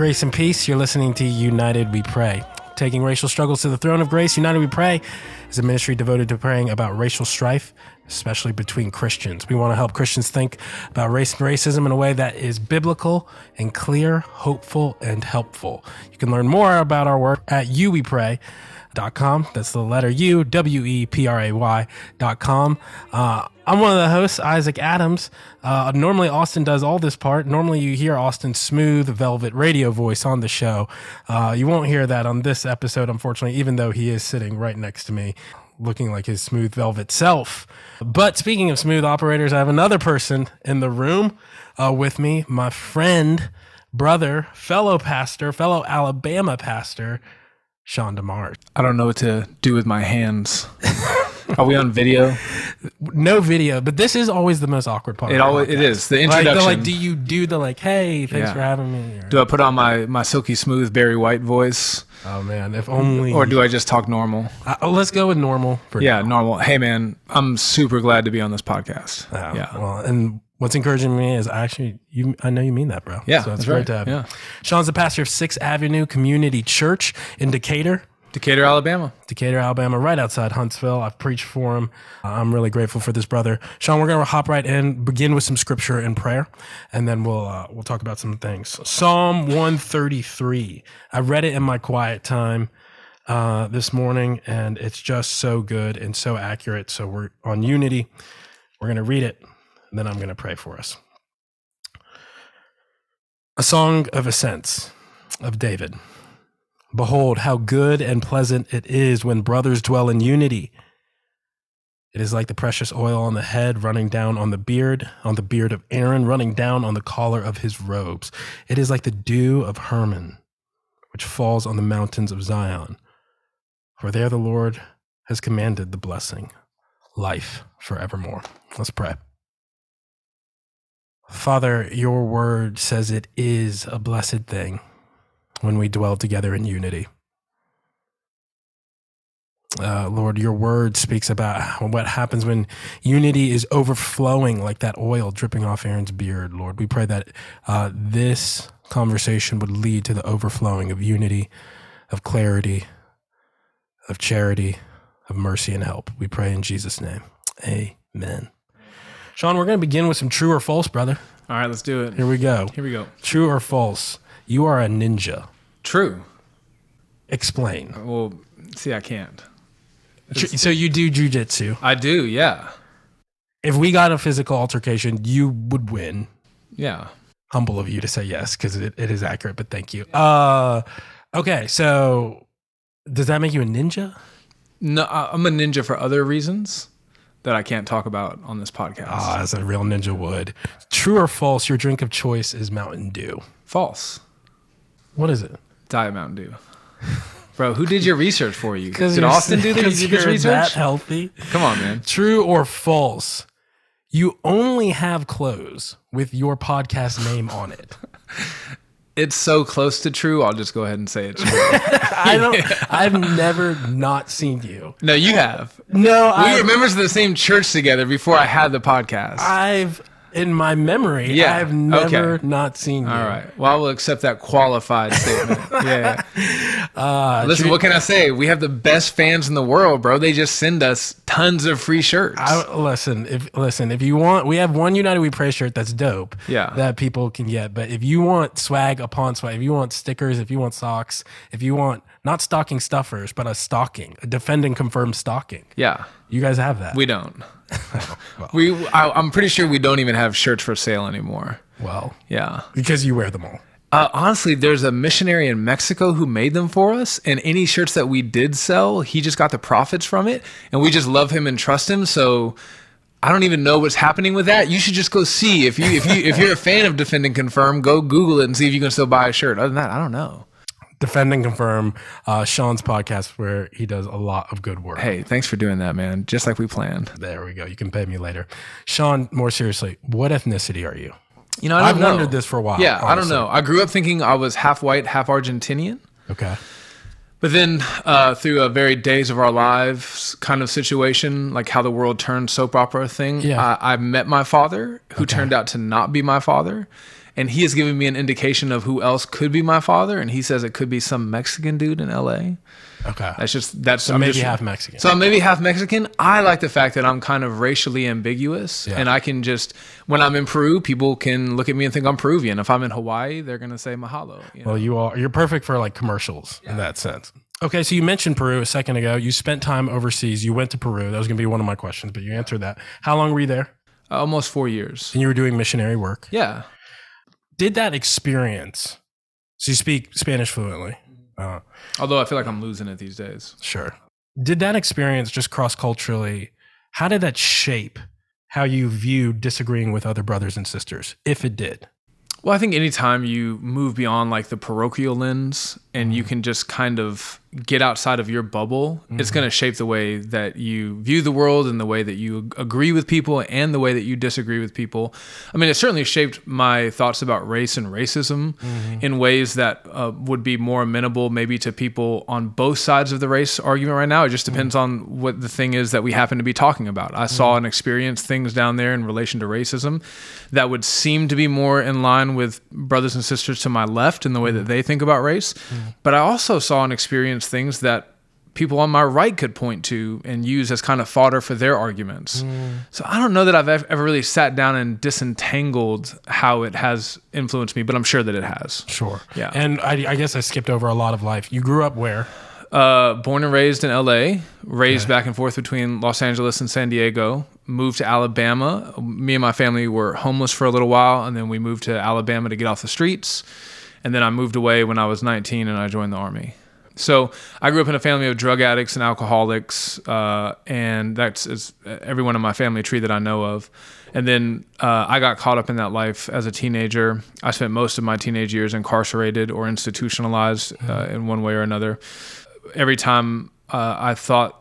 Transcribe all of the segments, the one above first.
Grace and peace. You're listening to United We Pray. Taking racial struggles to the throne of grace, United We Pray is a ministry devoted to praying about racial strife, especially between Christians. We want to help Christians think about race and racism in a way that is biblical and clear, hopeful, and helpful. You can learn more about our work at You We Pray com. That's the letter U, W E P R A Y dot com. Uh, I'm one of the hosts, Isaac Adams. Uh, normally, Austin does all this part. Normally, you hear Austin's smooth, velvet radio voice on the show. Uh, you won't hear that on this episode, unfortunately, even though he is sitting right next to me, looking like his smooth, velvet self. But speaking of smooth operators, I have another person in the room uh, with me, my friend, brother, fellow pastor, fellow Alabama pastor, Sean DeMars. I don't know what to do with my hands. Are we on video? No video, but this is always the most awkward part. It always it is the Like, introduction. the, like, do you do the like, hey, thanks Yeah. for having me? Or- do I put on my my silky smooth Barry White voice, oh man, if only. or do I just talk normal? Uh, oh, let's go with normal. For Yeah, normal. Hey man, I'm super glad to be on this podcast. now. yeah, Well, and what's encouraging me is actually you. I know you mean that, bro. Yeah, So it's that's great right. to have. Yeah. Sean's the pastor of Sixth Avenue Community Church in Decatur. Decatur, Alabama. Decatur, Alabama, right outside Huntsville. I've preached for him. Uh, I'm really grateful for this brother. Sean, we're going to hop right in, begin with some scripture and prayer, and then we'll uh, we'll talk about some things. Psalm 133. I read it in my quiet time uh, this morning, and it's just so good and so accurate. So we're on Unity. We're going to read it, then I'm going to pray for us. A song of ascents of David. Behold, how good and pleasant it is when brothers dwell in unity. It is like the precious oil on the head running down on the beard, on the beard of Aaron, running down on the collar of his robes. It is like the dew of Hermon, which falls on the mountains of Zion. For there the Lord has commanded the blessing, life forevermore. Let's pray. Father, your word says it is a blessed thing when we dwell together in unity. Uh, Lord, your word speaks about what happens when unity is overflowing like that oil dripping off Aaron's beard. Lord, we pray that uh, this conversation would lead to the overflowing of unity, of clarity, of charity, of mercy and help. We pray in Jesus' name. Amen. Sean, we're going to begin with some true or false, brother. All right, let's do it. Here we go. Here we go. True or false? You are a ninja. True. Explain. Well, see, I can't. Tr- So you do jujitsu. I do. Yeah. If we got a physical altercation, you would win. Yeah. Humble of you to say yes because it, it is accurate, but thank you. Uh, okay, so does that make you a ninja? No, I'm a ninja for other reasons that I can't talk about on this podcast. Ah, as a real ninja would. True or false? Your drink of choice is Mountain Dew. False. What is it? Diet Mountain Dew. Bro, who did your research for you? Did Austin do the, 'cause his you're research? That healthy. Come on, man. True or false? You only have clothes with your podcast name on it. It's so close to true. I'll just go ahead and say it's true. I don't. I've never not seen you. no, you have. No, We I, were members of the same church together before I had the podcast. I've in my memory. Yeah, I've never okay. not seen you. All right. Well, I will accept that qualified statement. Yeah. Uh, Listen, what can I say? We have the best fans in the world, bro. They just send us tons of free shirts. I, listen, if listen, if you want, we have one United We Pray shirt that's dope. Yeah. that people can get. But if you want swag upon swag, if you want stickers, if you want socks, if you want not stocking stuffers, but a stocking, a Defend and Confirm stocking, yeah. you guys have that. We don't. We. I, I'm pretty sure we don't even have shirts for sale anymore. well, Yeah. because you wear them all. Uh, honestly, there's a missionary in Mexico who made them for us, and any shirts that we did sell, he just got the profits from it, and we just love him and trust him. So I don't even know what's happening with that. You should just go see if you if you if you're a fan of Defend and Confirm, go Google it and see if you can still buy a shirt. Other than that, I don't know. Defend and confirm uh, Sean's podcast where he does a lot of good work. Hey, thanks for doing that, man. Just like we planned. There we go. You can pay me later. Sean, more seriously, what ethnicity are you? You know, I don't I've know. wondered this for a while. Yeah, I don't know. I grew up thinking I was half white, half Argentinian. Okay. But then, uh, through a very days of our lives kind of situation, like how the world turned soap opera thing, Yeah. I, I met my father, who turned out to not be my father. And he has given me an indication of who else could be my father, and he says it could be some Mexican dude in L.A. Okay. That's just that's So I'm maybe just- half Mexican. So I'm maybe half Mexican. I like the fact that I'm kind of racially ambiguous, Yeah. and I can just when I'm in Peru, people can look at me and think I'm Peruvian. If I'm in Hawaii, they're gonna say mahalo. you know? Well, you are you're perfect for like commercials in that sense. Okay, so you mentioned Peru a second ago. You spent time overseas. You went to Peru. That was going to be one of my questions, but you answered that. How long were you there? Almost four years. And you were doing missionary work. Yeah. Did that experience? So you speak Spanish fluently. Uh, Although I feel like I'm losing it these days. sure. Did that experience just cross culturally? How did that shape how you viewed disagreeing with other brothers and sisters, if it did? Well, I think anytime you move beyond like the parochial lens and you can just kind of get outside of your bubble, it's mm-hmm. going to shape the way that you view the world and the way that you agree with people and the way that you disagree with people. I mean, it certainly shaped my thoughts about race and racism mm-hmm. in ways that uh, would be more amenable maybe to people on both sides of the race argument right now. It just depends mm. on what the thing is that we happen to be talking about. I saw mm. and experienced things down there in relation to racism that would seem to be more in line with brothers and sisters to my left in the way that mm. they think about race. But I also saw and experienced things that people on my right could point to and use as kind of fodder for their arguments. So I don't know that I've ever really sat down and disentangled how it has influenced me, but I'm sure that it has. Sure. Yeah. And I, I guess I skipped over a lot of life. You grew up where? Uh, born and raised in LA, raised back and forth between Los Angeles and San Diego. Moved to Alabama. Me and my family were homeless for a little while, and then we moved to Alabama to get off the streets. And then I moved away when I was 19 and I joined the army. So I grew up in a family of drug addicts and alcoholics, uh, and that's is everyone in my family tree that I know of. And then uh, I got caught up in that life as a teenager. I spent most of my teenage years incarcerated or institutionalized uh, in one way or another every time uh, I thought,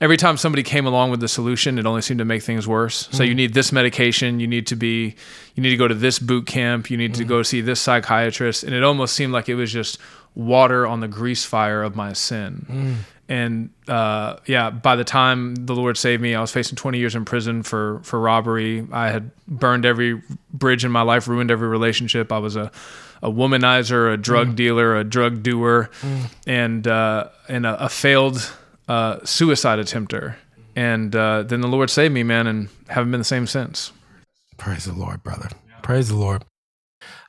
every time somebody came along with the solution, it only seemed to make things worse. So you need this medication, you need to be, you need to go to this boot camp, you need to go see this psychiatrist, and it almost seemed like it was just water on the grease fire of my sin. And uh, yeah, by the time the Lord saved me, I was facing 20 years in prison for for robbery. I had burned every bridge in my life, ruined every relationship. I was a a womanizer, a drug dealer, a drug doer, and uh, and a, a failed uh, suicide attempter. And uh, then the Lord saved me, man, and haven't been the same since. Praise the Lord, brother. Praise the Lord.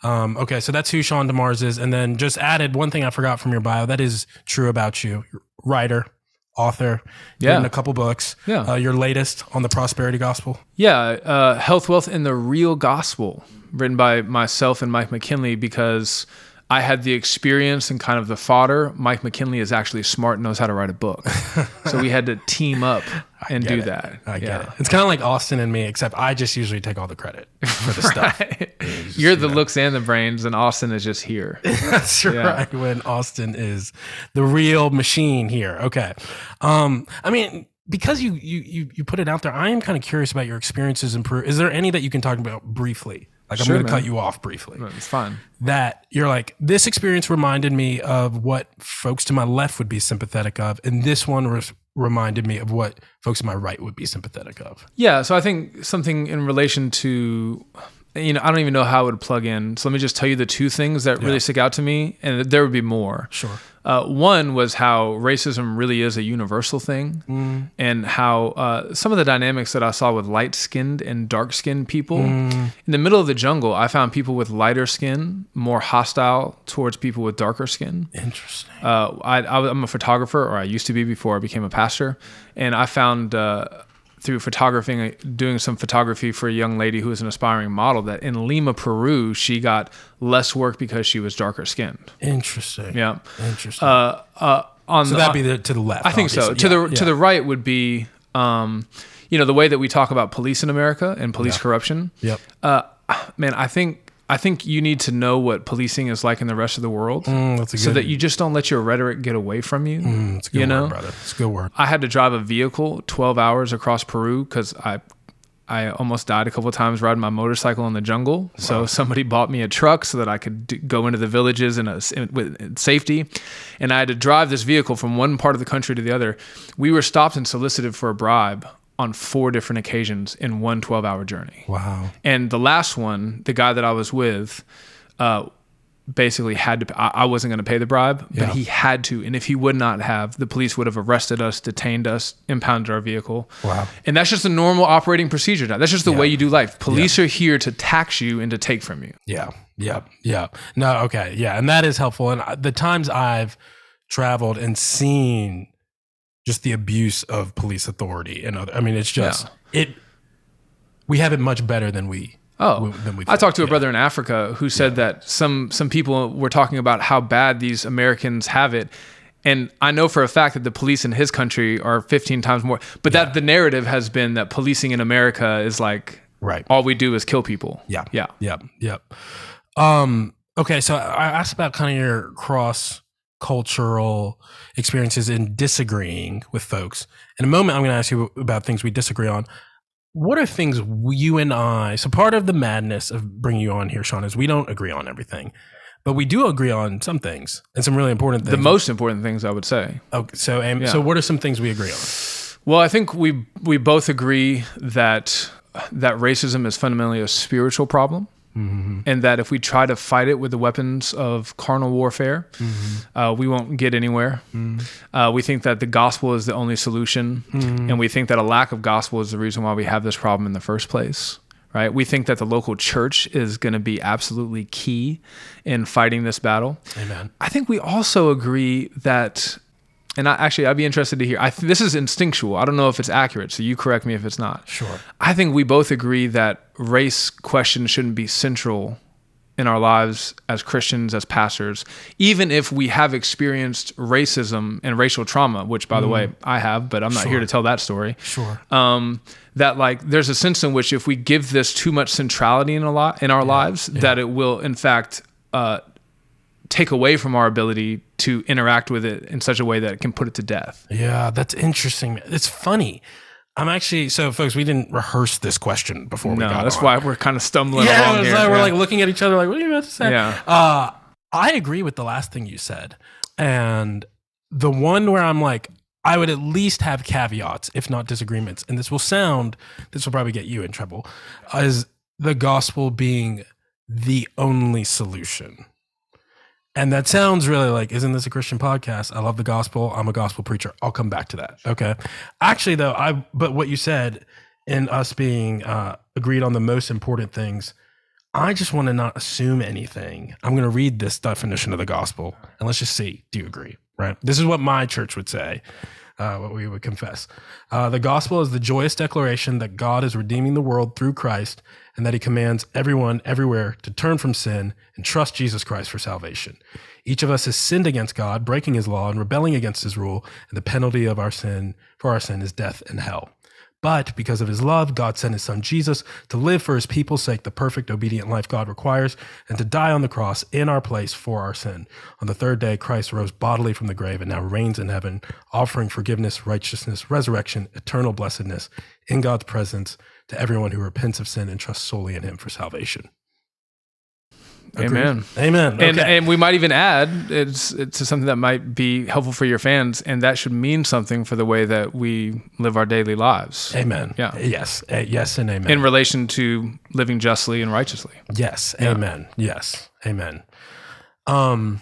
Um, okay, so that's who Sean DeMars is. And then just added one thing I forgot from your bio that is true about you writer, author, Yeah. written a couple books. Yeah. Uh, your latest on the prosperity gospel. Yeah, uh, Health, Wealth, and the Real Gospel, written by myself and Mike McKinley, because I had the experience and kind of the fodder. Mike McKinley is actually smart and knows how to write a book. so we had to team up and do it. that. I get Yeah. it. It's kind of like Austin and me, except I just usually take all the credit for the stuff. You're the looks and the brains, and Austin is just here. That's right. When Austin is the real machine here. Okay. Um, I mean, because you you you you put it out there, I am kind of curious about your experiences in Peru. Is there any that you can talk about briefly? Like Sure, I'm going to cut you off briefly. It's fine. That you're like this experience reminded me of what folks to my left would be sympathetic of, and this one was reminded me of what folks to my right would be sympathetic of. Yeah, so I think something in relation to, you know, I don't even know how it would plug in. So let me just tell you the two things that really stick out to me, and there would be more. Sure. Uh, one was how racism really is a universal thing, and how uh, some of the dynamics that I saw with light skinned and dark skinned people. In the middle of the jungle, I found people with lighter skin more hostile towards people with darker skin. Interesting. Uh, I, I, am a photographer, or I used to be before I became a pastor, and I found uh, through photographing, doing some photography for a young lady who was an aspiring model, that in Lima, Peru, she got less work because she was darker skinned. Interesting. Yeah. Interesting. Uh, uh, on so the, that'd be the, to the left. I think so. To Yeah, the to the right would be, um, you know, the way that we talk about police in America and police Yeah. corruption. Yep. Uh, man, I think I think you need to know what policing is like in the rest of the world, Mm, that's a good. so that you just don't let your rhetoric get away from you. Mm, it's a good you word, know? brother. It's a good word. I had to drive a vehicle 12 hours across Peru because I I almost died a couple of times riding my motorcycle in the jungle. So somebody bought me a truck so that I could d- go into the villages in a, in, with in safety, and I had to drive this vehicle from one part of the country to the other. We were stopped and solicited for a bribe on four different occasions in one 12 hour journey. Wow. And the last one, the guy that I was with, uh, basically had to. I, I wasn't going to pay the bribe, but Yeah. he had to. And if he would not have, the police would have arrested us, detained us, impounded our vehicle. Wow. And that's just a normal operating procedure. Now. That's just the Yeah. way you do life. Police are here to tax you and to take from you. Yeah. Yeah. Yeah. No, okay. Yeah. And that is helpful. And the times I've traveled and seen just the abuse of police authority and other, I mean, it's just, it, we have it much better than we, Oh, than we I talked to a Yeah. brother in Africa who said that some some people were talking about how bad these Americans have it. And I know for a fact that the police in his country are 15 times more. But that the narrative has been that policing in America is like Right. all we do is kill people. Yeah. Yeah. Yep. Yep. Um, okay. So I asked about kind of your cross cultural experiences in disagreeing with folks. In a moment, I'm going to ask you about things we disagree on. What are things you and I? So part of the madness of bringing you on here, Sean, is we don't agree on everything, but we do agree on some things and some really important things. The most important things I would say. Okay, so, um, Yeah. so what are some things we agree on? Well, I think we we both agree that that racism is fundamentally a spiritual problem, and that if we try to fight it with the weapons of carnal warfare, uh, we won't get anywhere. Uh, we think that the gospel is the only solution, and we think that a lack of gospel is the reason why we have this problem in the first place. Right? We think that the local church is going to be absolutely key in fighting this battle. Amen. I think we also agree that, and I, actually, I'd be interested to hear. I th- this is instinctual. I don't know if it's accurate, so you correct me if it's not. Sure. I think we both agree that race questions shouldn't be central in our lives as Christians, as pastors, even if we have experienced racism and racial trauma, which, by the way, I have, but I'm not here to tell that story Sure. um, that like there's a sense in which if we give this too much centrality in a lot in our lives, that it will in fact uh, take away from our ability to interact with it in such a way that it can put it to death. Yeah, that's interesting. It's funny. I'm actually so, folks. We didn't rehearse this question before we No, got that's on. why we're kind of stumbling yeah, along here. like we're Yeah. like looking at each other, like, "What are you about to say?" Yeah. Uh, I agree with the last thing you said, and the one where I'm like, I would at least have caveats, if not disagreements. And this will sound, this will probably get you in trouble, is the gospel being the only solution. And that sounds really like, isn't this a Christian podcast? I love the gospel. I'm a gospel preacher. I'll come back to that. Okay. Actually, though, I, but what you said in us being uh, agreed on the most important things, I just want to not assume anything. I'm going to read this definition of the gospel and let's just see. Do you agree? Right. This is what my church would say, uh, what we would confess. Uh, the gospel is the joyous declaration that God is redeeming the world through Christ and that he commands everyone everywhere to turn from sin and trust Jesus Christ for salvation. Each of us has sinned against God, breaking his law and rebelling against his rule, and the penalty of our sin for our sin is death and hell. But because of his love, God sent his son Jesus to live for his people's sake the perfect, obedient life God requires, and to die on the cross in our place for our sin. On the third day, Christ rose bodily from the grave and now reigns in heaven, offering forgiveness, righteousness, resurrection, eternal blessedness in God's presence to everyone who repents of sin and trusts solely in him for salvation. Agreed? Amen. Amen. And, Okay. and we might even add it's it's something that might be helpful for your fans, and that should mean something for the way that we live our daily lives amen. Yeah. Yes. Uh, yes and amen. in relation to living justly and righteously. Yes. Amen. Yes. Amen. Um,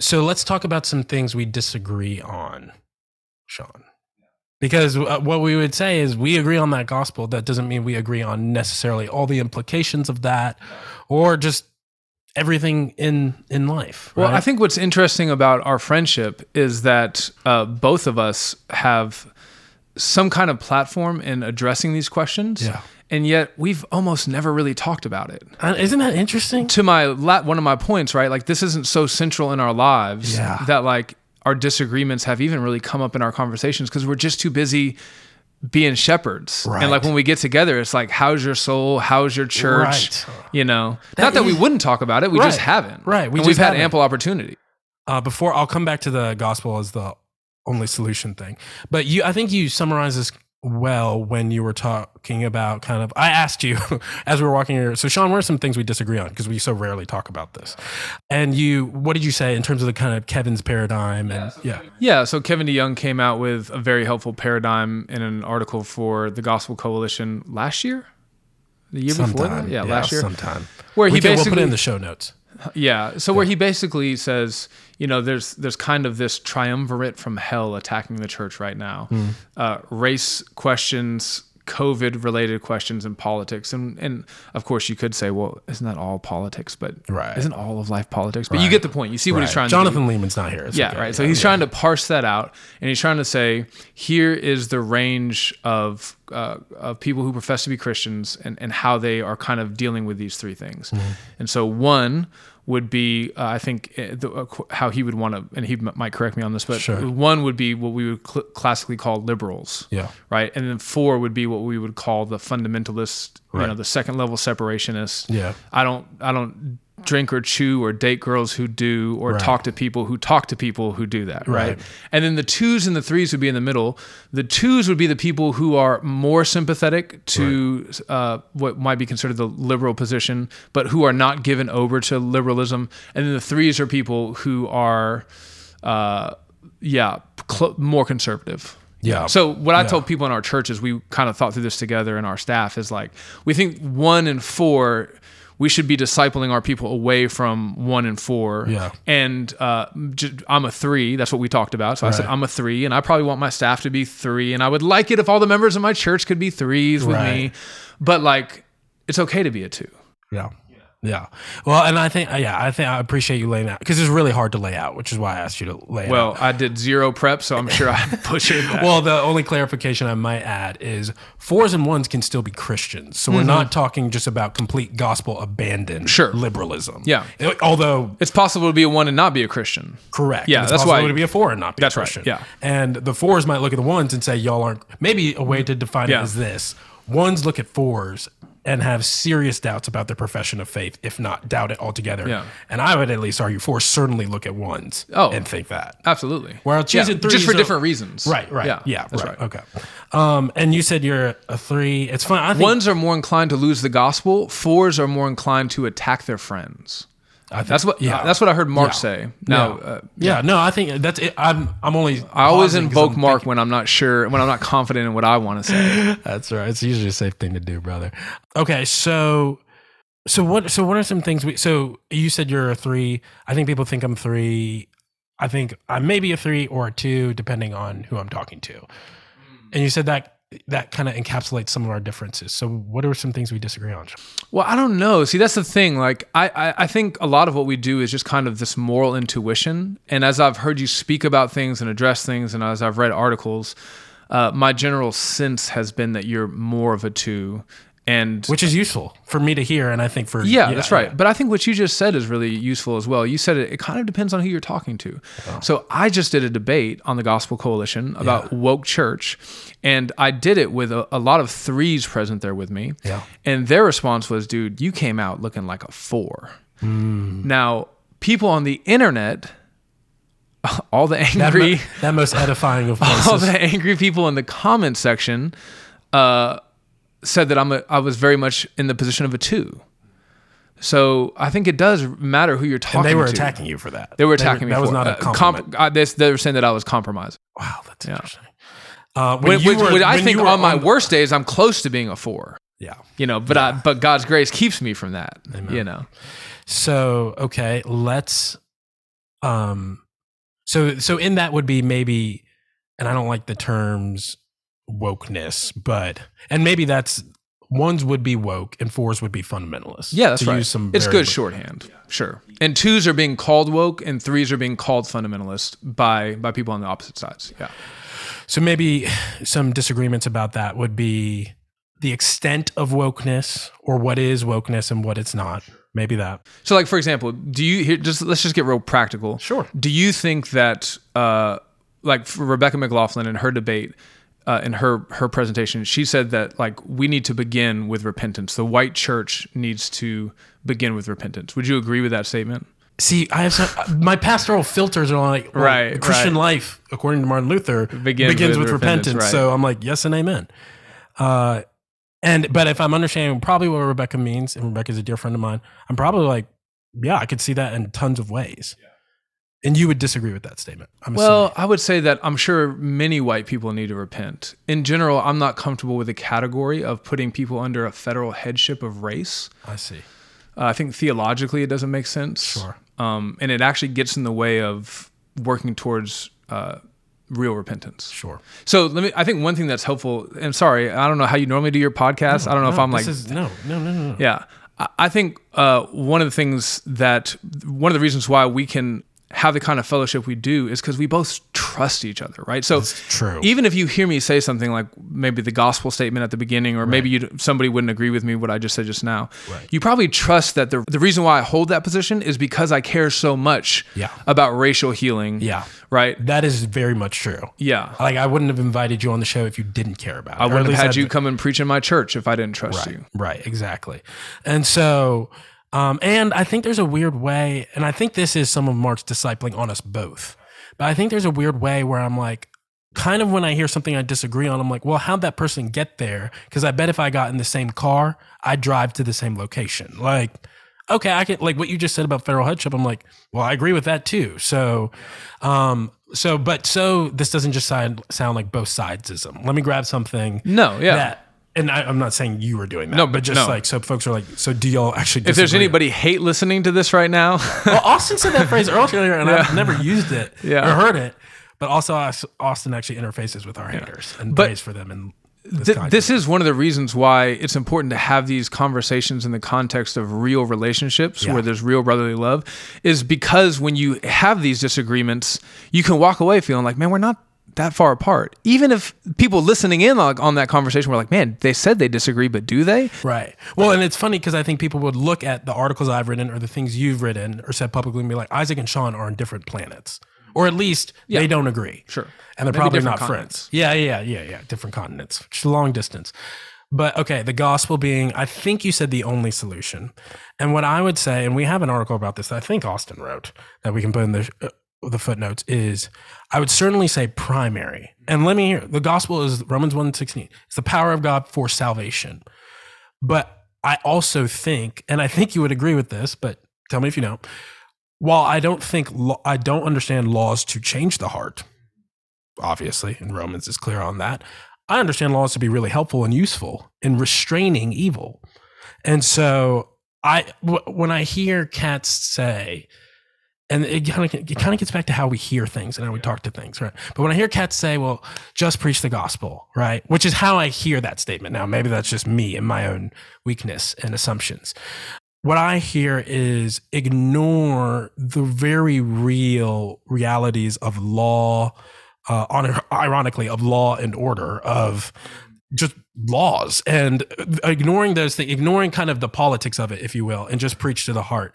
so let's talk about some things we disagree on, Sean. Because uh, what we would say is we agree on that gospel. That doesn't mean we agree on necessarily all the implications of that, or just everything in in life. Well. I think what's interesting about our friendship is that uh, both of us have some kind of platform in addressing these questions. Yeah. And yet we've almost never really talked about it. Uh, isn't that interesting? To my la- one of my points, right? Like this isn't so central in our lives Yeah. that like our disagreements have even really come up in our conversations because we're just too busy being shepherds. Right. And like when we get together, it's like, how's your soul? How's your church? Right. You know, not that we wouldn't talk about it. We just haven't. Right. We We and just we've had haven't. ample opportunity. uh, before I'll come back to the gospel as the only solution thing. But you, I think you summarize this well when you were talking about kind of. I asked you as we were walking here. So, Sean, what are some things we disagree on? Because we so rarely talk about this. And you, what did you say in terms of the kind of Kevin's paradigm? And yeah, Yeah, so Kevin DeYoung came out with a very helpful paradigm in an article for the Gospel Coalition last year, the year before that, sometime. yeah, last year, sometime. where we he can, we'll put it in the show notes. Yeah. So where he basically says, you know, there's there's kind of this triumvirate from hell attacking the church right now. Hmm. Uh, race questions, COVID related questions, and politics. And and of course you could say, well, isn't that all politics? But Right. isn't all of life politics? But you get the point. You see what he's Right. trying to do. Jonathan Leeman's not here. It's Yeah, okay. right. So he's trying to parse that out, and he's trying to say, here is the range of uh, of people who profess to be Christians, and and how they are kind of dealing with these three things. Mm-hmm. And so one would be, uh, I think, uh, the, uh, how he would want to, and he m- might correct me on this, but Sure. one would be what we would cl- classically call liberals. Yeah. Right. And then four would be what we would call the fundamentalists, you know, the second level separationists. Yeah. I don't, I don't drink or chew or date girls who do or Right. talk to people who talk to people who do that right? Right. and then the twos and the threes would be in the middle the twos would be the people who are more sympathetic to uh, what might be considered the liberal position but who are not given over to liberalism and then the threes are people who are uh, yeah cl- more conservative Yeah. so what I Yeah. told people in our churches, we kind of thought through this together, and our staff is like, we think one and four, we should be discipling our people away from one and four. Yeah. And uh, I'm a three. That's what we talked about. So I said I'm a three, and I probably want my staff to be three, and I would like it if all the members of my church could be threes with Right. me, but like, it's okay to be a two. Yeah. Yeah. Well, and I think, yeah, I think I appreciate you laying out because it's really hard to lay out, which is why I asked you to lay it out. Well, I did zero prep, so I'm sure I butchered that. Well, the only clarification I might add is fours and ones can still be Christians. So we're not talking just about complete gospel abandon Mm-hmm. Sure. liberalism. Yeah. Although it's possible to be a one and not be a Christian. correct. Yeah, it's that's possible why- to be a four and not be That's a right, Christian. yeah. And the fours might look at the ones and say, y'all aren't maybe a way to define Yeah. it is this. Ones look at fours and have serious doubts about their profession of faith, if not doubt it altogether. Yeah. And I would at least argue fours certainly look at ones Oh. and think that. Absolutely. Well, choosing yeah, threes just for are- different reasons. Right, right. Yeah, Yeah, that's right. right. Okay. Um, and you said you're a three. It's fine. I think Ones are more inclined to lose the gospel. Fours are more inclined to attack their friends. I That's what. Yeah. that's what I heard Mark Yeah. say. Now, yeah. uh, yeah, no, I think that's it. I'm I'm only I always invoke Mark when I'm not sure, when I'm not confident in what I want to say. That's right. It's usually a safe thing to do, brother. Okay, so so what so what are some things we so you said you're a three. I think people think I'm three. I think I'm maybe a three or a two, depending on who I'm talking to. And you said that that kind of encapsulates some of our differences. So what are some things we disagree on? Well, I don't know. See, that's the thing. Like, I, I, I think a lot of what we do is just kind of this moral intuition. And as I've heard you speak about things and address things, and as I've read articles, uh, my general sense has been that you're more of a two. And Which is useful for me to hear, and I think for Yeah, that's right. yeah. But I think what you just said is really useful as well. You said it, it kind of depends on who you're talking to. So I just did a debate on the Gospel Coalition about woke church, and I did it with a, a lot of threes present there with me. Yeah. And their response was, dude, you came out looking like a four. Hmm. Now, people on the internet, all the That, angry mo- that most edifying of all the angry people in the comment section uh, said that I'm a, I was very much in the position of a two. So I think it does matter who you're talking and they were to. attacking you for that. They were attacking me. That was not it. a Uh, comp- I, they, they were saying that I was compromised. wow, that's interesting. Uh, when When, were- which I think were on my the- worst days, I'm close to being a four. yeah. You know, but I, but God's grace keeps me from that. You know, So okay, let's. Um, so so in that would be maybe, and I don't like the terms wokeness, but and maybe that's ones would be woke and fours would be fundamentalist. yeah, that's to right. Use some it's good shorthand, sure. And twos are being called woke, and threes are being called fundamentalist by by people on the opposite sides. Yeah. So maybe some disagreements about that would be the extent of wokeness or what is wokeness and what it's not. Maybe that. So, like for example, do you here? Just let's just get real practical. Sure. Do you think that, uh, like for Rebecca McLaughlin in her debate, uh, in her her presentation, she said that like we need to begin with repentance. The white church needs to begin with repentance. Would you agree with that statement? See, I have some, my pastoral filters are like well, Right, Christian right. life, according to Martin Luther, Begins begins, with with, repentance, repentance. right. So I'm like, yes and amen. Uh, and but if I'm understanding probably what Rebecca means, and Rebecca's a dear friend of mine, I'm probably like, yeah, I could see that in tons of ways. And you would disagree with that statement. I'm Well, I would say that I'm sure many white people need to repent. In general, I'm not comfortable with the category of putting people under a federal headship of race. I see. Uh, I think theologically it doesn't make sense. Sure. Um, and it actually gets in the way of working towards uh, real repentance. Sure. So let me. I think one thing that's helpful. I'm sorry, I don't know how you normally do your podcast. I don't know if I'm like this is, no, no, no, no. no. yeah. I- I think uh, one of the things that one of the reasons why we can have the kind of fellowship we do is because we both trust each other, right? So true. even if you hear me say something like maybe the gospel statement at the beginning, or maybe you somebody wouldn't agree with me what I just said just now, Right. you probably trust that the the reason why I hold that position is because I care so much Yeah. about racial healing, Yeah. right? That is very much true. Yeah. Like I wouldn't have invited you on the show if you didn't care about it. I wouldn't have had I'd- you come and preach in my church if I didn't trust Right, you. right, exactly. And so, um, and I think there's a weird way, and I think this is some of Mark's discipling on us both. But I think there's a weird way where I'm like, kind of when I hear something I disagree on, I'm like, well, how'd that person get there? Because I bet if I got in the same car, I'd drive to the same location. Like, okay, I can like what you just said about federal headship. I'm like, well, I agree with that too. So, um, so, but so this doesn't just sound sound like both sidesism. Let me grab something No, yeah. that and I, I'm not saying you were doing that, No, but just no. like so folks are like, so do y'all actually? if there's anybody hate listening to this right now, well, Austin said that phrase earlier, and I've never used it Yeah. or heard it. But also, Austin actually interfaces with our haters and But prays for them. And this, Th- this is one of the reasons why it's important to have these conversations in the context of real relationships Yeah. where there's real brotherly love is because when you have these disagreements you can walk away feeling like man we're not that far apart even if people listening in on, on that conversation were like man they said they disagree but do they Right. Well, and it's funny because I think people would look at the articles I've written or the things you've written or said publicly and be like, Isaac and Sean are on different planets, or at least they don't agree. Sure. And they're Maybe probably not continents. friends. Yeah, yeah, yeah, yeah. Different continents, just long distance. But okay, the gospel being, I think you said the only solution. And what I would say, and we have an article about this that I think Austin wrote that we can put in the uh, the footnotes is I would certainly say primary. And let me hear the gospel is Romans 1:16. It's the power of God for salvation. But I also think, and I think you would agree with this, but tell me if you know. While I don't think I don't understand laws to change the heart, obviously, and Romans is clear on that. I understand laws to be really helpful and useful in restraining evil. And so I when I hear cats say and it kind of it kind of gets back to how we hear things and how we talk to things, right? But when I hear cats say, "Well, just preach the gospel," right? Which is how I hear that statement. Now, maybe that's just me and my own weakness and assumptions. What I hear is ignore the very real realities of law, uh, on, ironically, of law and order, of just laws and ignoring those things, ignoring kind of the politics of it, if you will, and just preach to the heart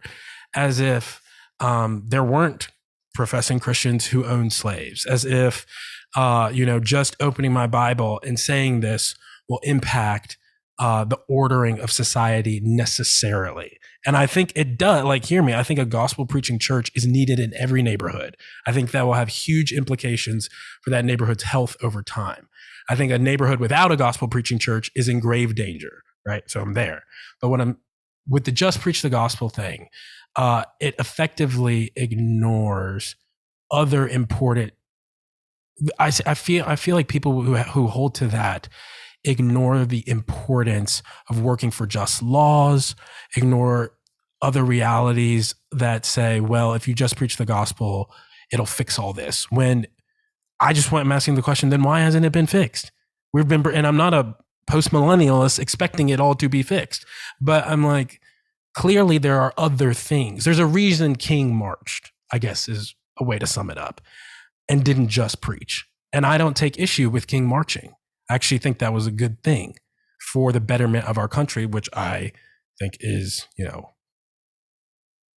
as if um, there weren't professing Christians who owned slaves, as if, uh, you know, just opening my Bible and saying this will impact uh, the ordering of society necessarily. And I think it does. Like, hear me. I think a gospel preaching church is needed in every neighborhood. I think that will have huge implications for that neighborhood's health over time. I think a neighborhood without a gospel preaching church is in grave danger, right? So I'm there. But when I'm with the just preach the gospel thing, uh, it effectively ignores other important. I, I feel I feel like people who who hold to that ignore the importance of working for just laws, ignore other realities that say, well, if you just preach the gospel, it'll fix all this. When I just went, asking the question, then why hasn't it been fixed? We've been, and I'm not a post millennialist expecting it all to be fixed, but I'm like, clearly there are other things. There's a reason King marched, I guess is a way to sum it up, and didn't just preach. And I don't take issue with King marching. I actually think that was a good thing for the betterment of our country, which I think is, you know,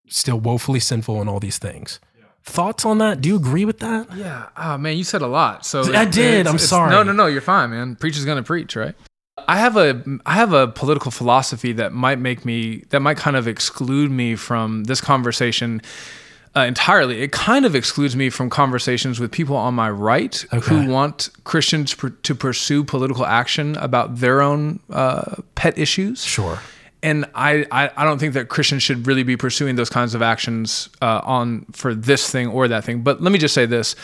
still woefully sinful and all these things. Thoughts on that? Do you agree with that? Yeah. Oh man, you said a lot. So I did. I'm sorry. No, no, no. You're fine, man. Preacher's gonna preach, right? I have a I have a political philosophy that might make me that might kind of exclude me from this conversation uh, entirely. It kind of excludes me from conversations with people on my right Okay. who want Christians pr- to pursue political action about their own uh, pet issues. Sure. And I, I, I don't think that Christians should really be pursuing those kinds of actions uh, on for this thing or that thing. But let me just say this: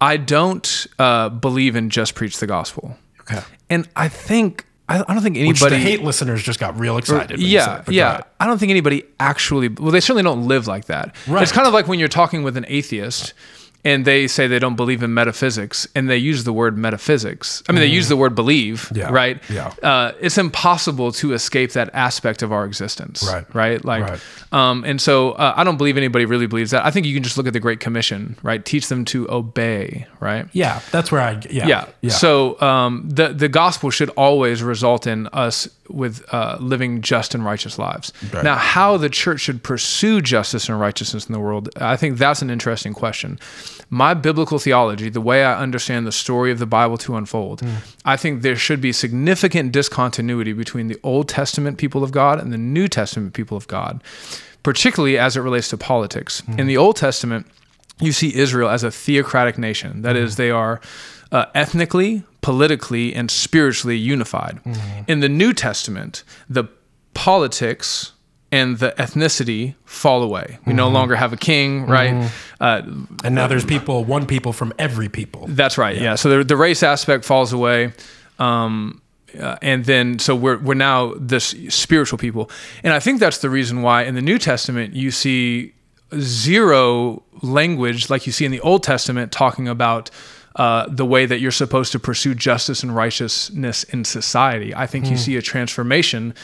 I don't uh, believe in just preach the gospel. Okay. And I think I, don't think Which the anybody hate listeners just got real excited. said yeah, yeah. I don't think anybody actually. Well, they certainly don't live like that. Right. It's kind of like when you're talking with an atheist, and they say they don't believe in metaphysics, and they use the word metaphysics. I mean, they use the word believe. Yeah, Right. yeah. Uh, it's impossible to escape that aspect of our existence. Right, Right. Like, right. um, and so uh, I don't believe anybody really believes that. I think you can just look at the Great Commission. Right. Teach them to obey. Right. Yeah, that's where I yeah. Yeah. Yeah. So um, the the gospel should always result in us with uh, living just and righteous lives. Right. Now, how the church should pursue justice and righteousness in the world, I think that's an interesting question. My biblical theology, the way I understand the story of the Bible to unfold, Hmm. I think there should be significant discontinuity between the Old Testament people of God and the New Testament people of God, particularly as it relates to politics. Hmm. In the Old Testament, you see Israel as a theocratic nation. That is, they are uh, ethnically, politically, and spiritually unified. In the New Testament, the politics and the ethnicity fall away. We no longer have a king, right? Uh, and now there's people, one people from every people. that's right. Yeah. So the, the race aspect falls away. Um, uh, and then, so we're, we're now this spiritual people. And I think that's the reason why in the New Testament you see zero language like you see in the Old Testament talking about uh, the way that you're supposed to pursue justice and righteousness in society. I think you see a transformation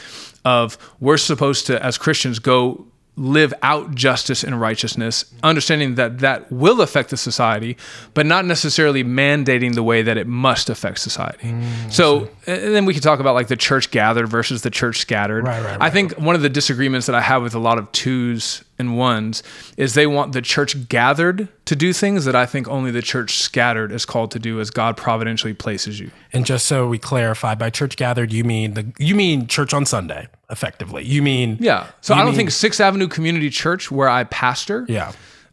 of we're supposed to, as Christians, go live out justice and righteousness, understanding that that will affect the society, but not necessarily mandating the way that it must affect society. so, and then we can talk about like the church gathered versus the church scattered. Right, right, I right. think one of the disagreements that I have with a lot of twos and ones is they want the church gathered to do things that I think only the church scattered is called to do as God providentially places you. And just so we clarify, by church gathered, you mean the you mean church on Sunday, effectively. You mean Yeah. So I don't mean- think Sixth Avenue Community Church, where I pastor, yeah,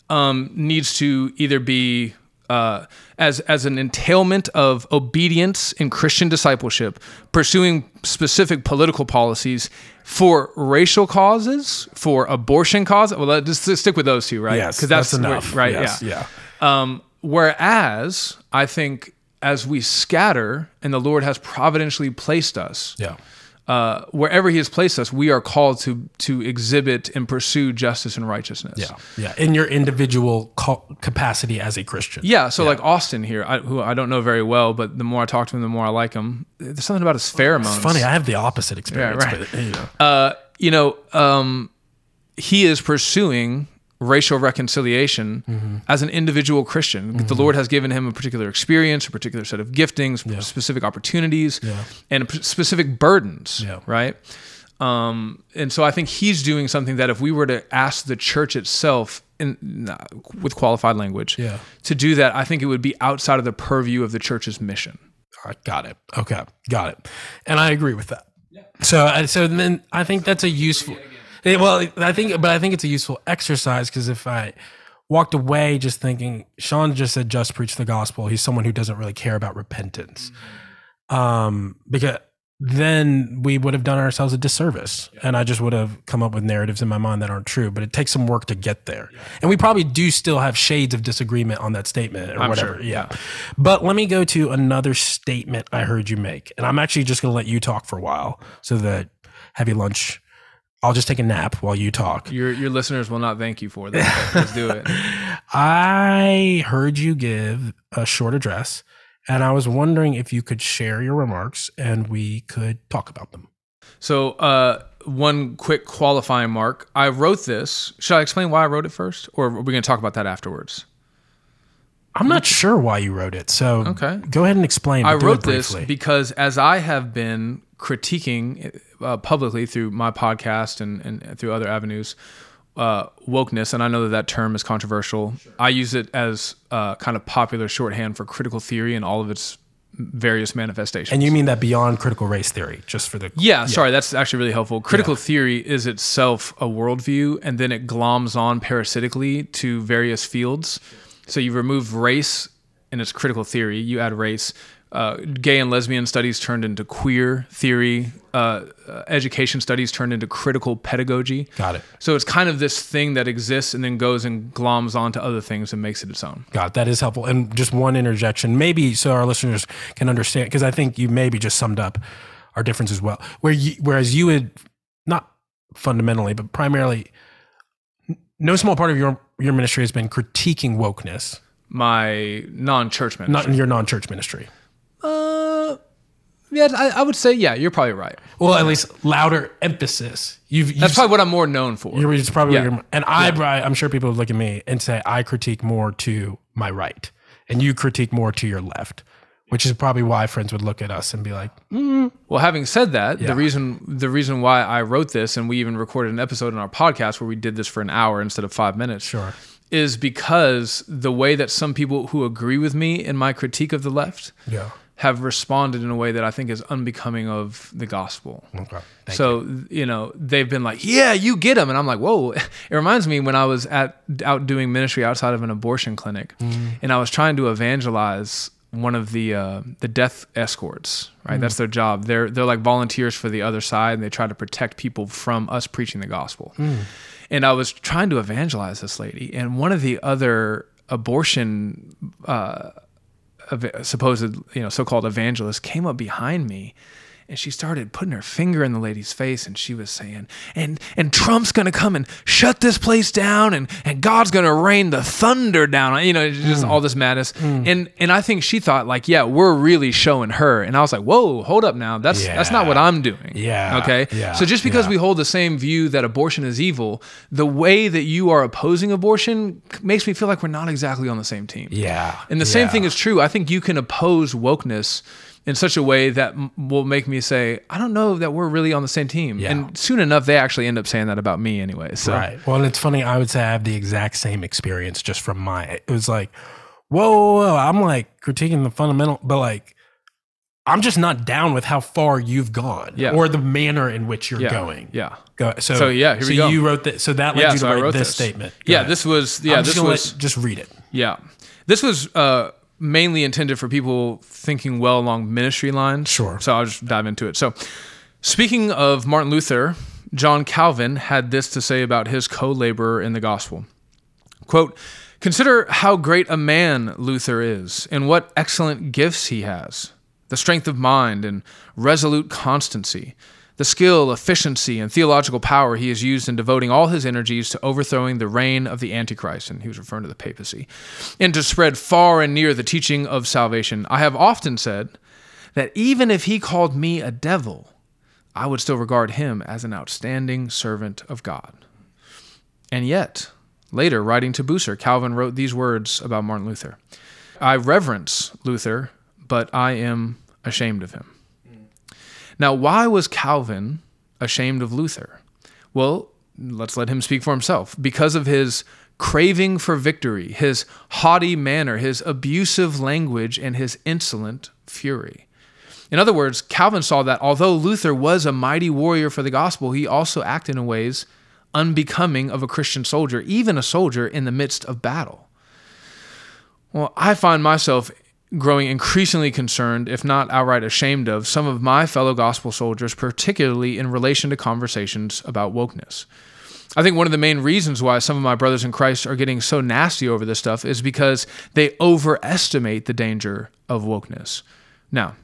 um, needs to either be uh, as as an entailment of obedience in Christian discipleship, pursuing specific political policies for racial causes, for abortion causes. Well, let's just stick with those two, right? yes, 'Cause that's, enough, right? Yes, yeah. yeah, Um, whereas I think as we scatter and the Lord has providentially placed us, yeah. Uh, wherever He has placed us, we are called to to exhibit and pursue justice and righteousness. Yeah, yeah. In your individual ca- capacity as a Christian. Yeah, so like Austin here, I, who I don't know very well, but the more I talk to him, the more I like him. There's something about his pheromones. It's funny. I have the opposite experience. right. But, you know. uh, you know, um, he is pursuing racial reconciliation Mm-hmm. as an individual Christian. The Lord has given him a particular experience, a particular set of giftings, specific opportunities, and p- specific burdens. Yeah. Right. Um, and so I think he's doing something that if we were to ask the church itself in with qualified language Yeah. to do that, I think it would be outside of the purview of the church's mission. All right, got it. Okay, got it. And I agree with that. So, uh, so then I think that's a useful. Well, I think, but I think it's a useful exercise because if I walked away just thinking, Sean just said, just preach the gospel. He's someone who doesn't really care about repentance. Um, because then we would have done ourselves a disservice, and I just would have come up with narratives in my mind that aren't true. But it takes some work to get there, and we probably do still have shades of disagreement on that statement or I'm whatever. sure, Yeah. But let me go to another statement I heard you make. And I'm actually just going to let you talk for a while so that heavy lunch. I'll just take a nap while you talk. Your your listeners will not thank you for that. Let's do it. I heard you give a short address, and I was wondering if you could share your remarks and we could talk about them. So, uh, one quick qualifying mark. I wrote this. Should I explain why I wrote it first, or are we going to talk about that afterwards? I'm not sure why you wrote it. So Okay. go ahead and explain. I wrote this because as I have been critiquing uh, publicly through my podcast and, and through other avenues, uh, wokeness, and I know that that term is controversial. I use it as uh, kind of popular shorthand for critical theory and all of its various manifestations. And you mean that beyond critical race theory, just for the Yeah, sorry, that's actually really helpful. Critical theory is itself a worldview, and then it gloms on parasitically to various fields. So you remove race and its critical theory, you add race. Uh, gay and lesbian studies turned into queer theory. Uh, uh, education studies turned into critical pedagogy. Got it. So it's kind of this thing that exists and then goes and gloms onto other things and makes it its own. God, that is helpful. And just one interjection, maybe so our listeners can understand, because I think you maybe just summed up our difference as well. Where you, whereas you had not fundamentally, but primarily, no small part of your your ministry has been critiquing wokeness, My non-church ministry. not in your non-church ministry. Uh, yeah, I, I would say yeah. You're probably right. Well, at least louder emphasis. You've, you've That's probably what I'm more known for. You're, it's probably Yeah. what you're- and I, I'm sure people would look at me and say I critique more to my right, and you critique more to your left, which is probably why friends would look at us and be like, Well, having said that, the reason the reason why I wrote this and we even recorded an episode in our podcast where we did this for an hour instead of five minutes, "Sure, is because the way that some people who agree with me in my critique of the left yeah, have responded in a way that I think is unbecoming of the gospel. okay, Thank so you know they've been like, "Yeah, you get them," and I'm like, "Whoa!" It reminds me when I was at out doing ministry outside of an abortion clinic, and I was trying to evangelize one of the uh, the death escorts. Right, that's their job. They're they're like volunteers for the other side, and they try to protect people from us preaching the gospel. And I was trying to evangelize this lady, and one of the other abortion uh, supposed you know so-called evangelist came up behind me and she started putting her finger in the lady's face and she was saying and and trump's gonna come and shut this place down and and god's gonna rain the thunder down you know just Mm. all this madness and and i think she thought like yeah we're really showing her and i was like whoa hold up now that's that's not what i'm doing Yeah. okay Yeah. so just because Yeah. we hold the same view that abortion is evil the way that you are opposing abortion makes me feel like we're not exactly on the same team yeah." and the same thing is true. I think you can oppose wokeness in such a way that m- will make me say, I don't know that we're really on the same team. Yeah. And soon enough, they actually end up saying that about me anyway. So Right. Well, and it's funny. I would say I have the exact same experience just from my. It was like, whoa, whoa, whoa. I'm like critiquing the fundamental, but like, I'm just not down with how far you've gone, Yeah. or the manner in which you're yeah, going. Yeah. Go, so, So, yeah, here so we go. you wrote that. So that led Yeah, you so to write this, this. statement. Go Yeah, ahead. this was yeah, I'm just this gonna was let, just read it. yeah. This was uh mainly intended for people thinking well along ministry lines. Sure. So I'll just dive into it. So speaking of Martin Luther, John Calvin had this to say about his co-laborer in the gospel. Quote, Consider how great a man Luther is, and what excellent gifts he has the strength of mind and resolute constancy, the skill, efficiency, and theological power he has used in devoting all his energies to overthrowing the reign of the Antichrist, and he was referring to the papacy, and to spread far and near the teaching of salvation. I have often said that even if he called me a devil, I would still regard him as an outstanding servant of God. And yet, later, writing to Bucer, Calvin wrote these words about Martin Luther I reverence Luther, but I am ashamed of him. Now, why was Calvin ashamed of Luther? Well, let's let him speak for himself. Because of his craving for victory, his haughty manner, his abusive language, and his insolent fury. In other words, Calvin saw that although Luther was a mighty warrior for the gospel, he also acted in ways unbecoming of a Christian soldier, even a soldier in the midst of battle. Well, I find myself growing increasingly concerned, if not outright ashamed of, some of my fellow gospel soldiers, particularly in relation to conversations about wokeness. I think one of the main reasons why some of my brothers in Christ are getting so nasty over this stuff is because they overestimate the danger of wokeness. Now,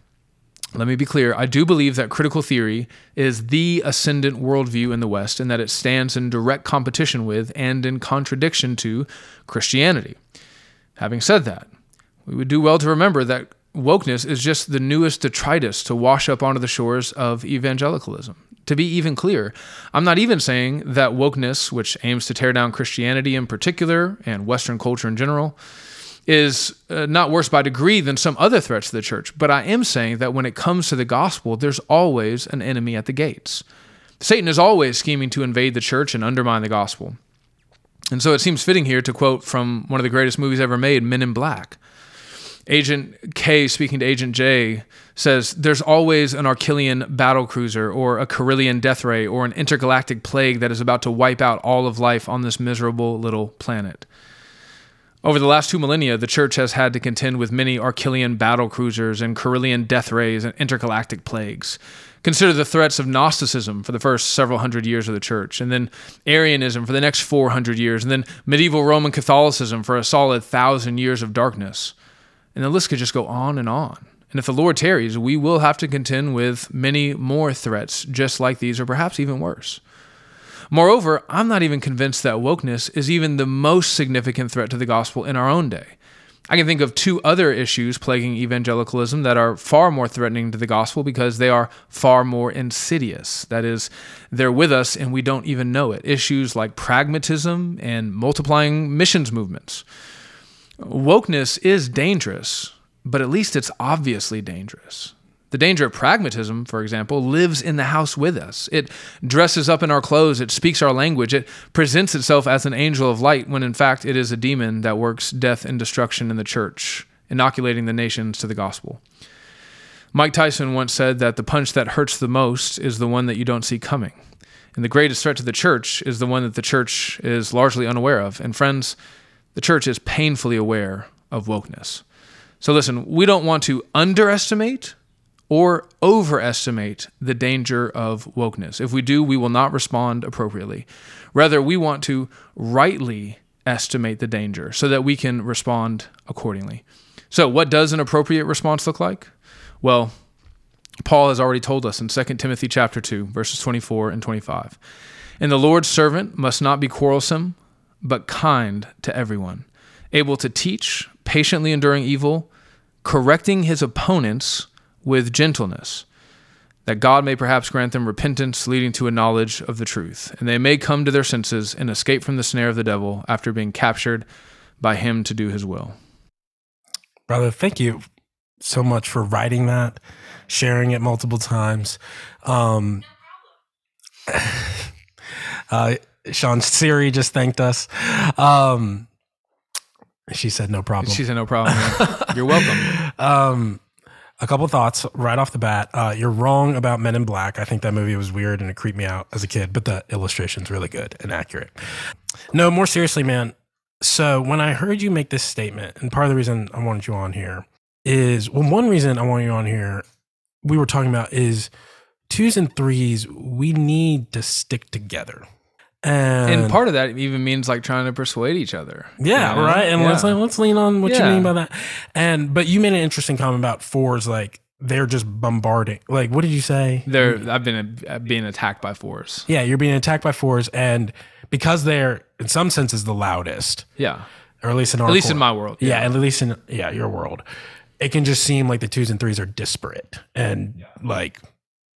let me be clear. I do believe that critical theory is the ascendant worldview in the West and that it stands in direct competition with and in contradiction to Christianity. Having said that, we would do well to remember that wokeness is just the newest detritus to wash up onto the shores of evangelicalism. To be even clear, I'm not even saying that wokeness, which aims to tear down Christianity in particular and Western culture in general, is uh, not worse by degree than some other threats to the church. But I am saying that when it comes to the gospel, there's always an enemy at the gates. Satan is always scheming to invade the church and undermine the gospel. And so it seems fitting here to quote from one of the greatest movies ever made, Men in Black. Agent K, speaking to Agent J, says there's always an Arquillian battle cruiser or a Corellian death ray or an intergalactic plague that is about to wipe out all of life on this miserable little planet. Over the last two millennia, the church has had to contend with many Arquillian battle cruisers and Corellian death rays and intergalactic plagues. Consider the threats of Gnosticism for the first several hundred years of the church, and then Arianism for the next 400 years, and then medieval Roman Catholicism for a solid thousand years of darkness. And the list could just go on and on. And if the Lord tarries, we will have to contend with many more threats just like these, or perhaps even worse. Moreover, I'm not even convinced that wokeness is even the most significant threat to the gospel in our own day. I can think of two other issues plaguing evangelicalism that are far more threatening to the gospel because they are far more insidious. That is, they're with us and we don't even know it. Issues like pragmatism and multiplying missions movements. Wokeness is dangerous, but at least it's obviously dangerous. The danger of pragmatism, for example, lives in the house with us. It dresses up in our clothes, it speaks our language, it presents itself as an angel of light when in fact it is a demon that works death and destruction in the church, inoculating the nations to the gospel. Mike Tyson once said that the punch that hurts the most is the one that you don't see coming. And the greatest threat to the church is the one that the church is largely unaware of. And friends, the church is painfully aware of wokeness. So listen, we don't want to underestimate or overestimate the danger of wokeness. If we do, we will not respond appropriately. Rather, we want to rightly estimate the danger so that we can respond accordingly. So, what does an appropriate response look like? Well, Paul has already told us in 2 Timothy chapter 2, verses 24 and 25. And the Lord's servant must not be quarrelsome, but kind to everyone, able to teach, patiently enduring evil, correcting his opponents with gentleness, that God may perhaps grant them repentance leading to a knowledge of the truth, and they may come to their senses and escape from the snare of the devil after being captured by him to do his will. Brother, thank you so much for writing that, sharing it multiple times. Um, uh, Sean Siri just thanked us. Um, she said no problem. She said no problem. You're welcome. Um, a couple thoughts right off the bat. Uh, you're wrong about Men in Black. I think that movie was weird and it creeped me out as a kid, but the illustration's really good and accurate. No, more seriously, man. So when I heard you make this statement, and part of the reason I wanted you on here is well, one reason I wanted you on here, we were talking about is twos and threes, we need to stick together. And, and part of that even means like trying to persuade each other. Yeah, you know? right. And Yeah. let's like, let's lean on what Yeah. you mean by that. And but you made an interesting comment about fours, like they're just bombarding. Like, what did you say? They're I've been uh, being attacked by fours. Yeah, you're being attacked by fours, and because they're in some senses the loudest, Yeah, or at least in our at least in my world. yeah, at least in yeah your world, it can just seem like the twos and threes are disparate and like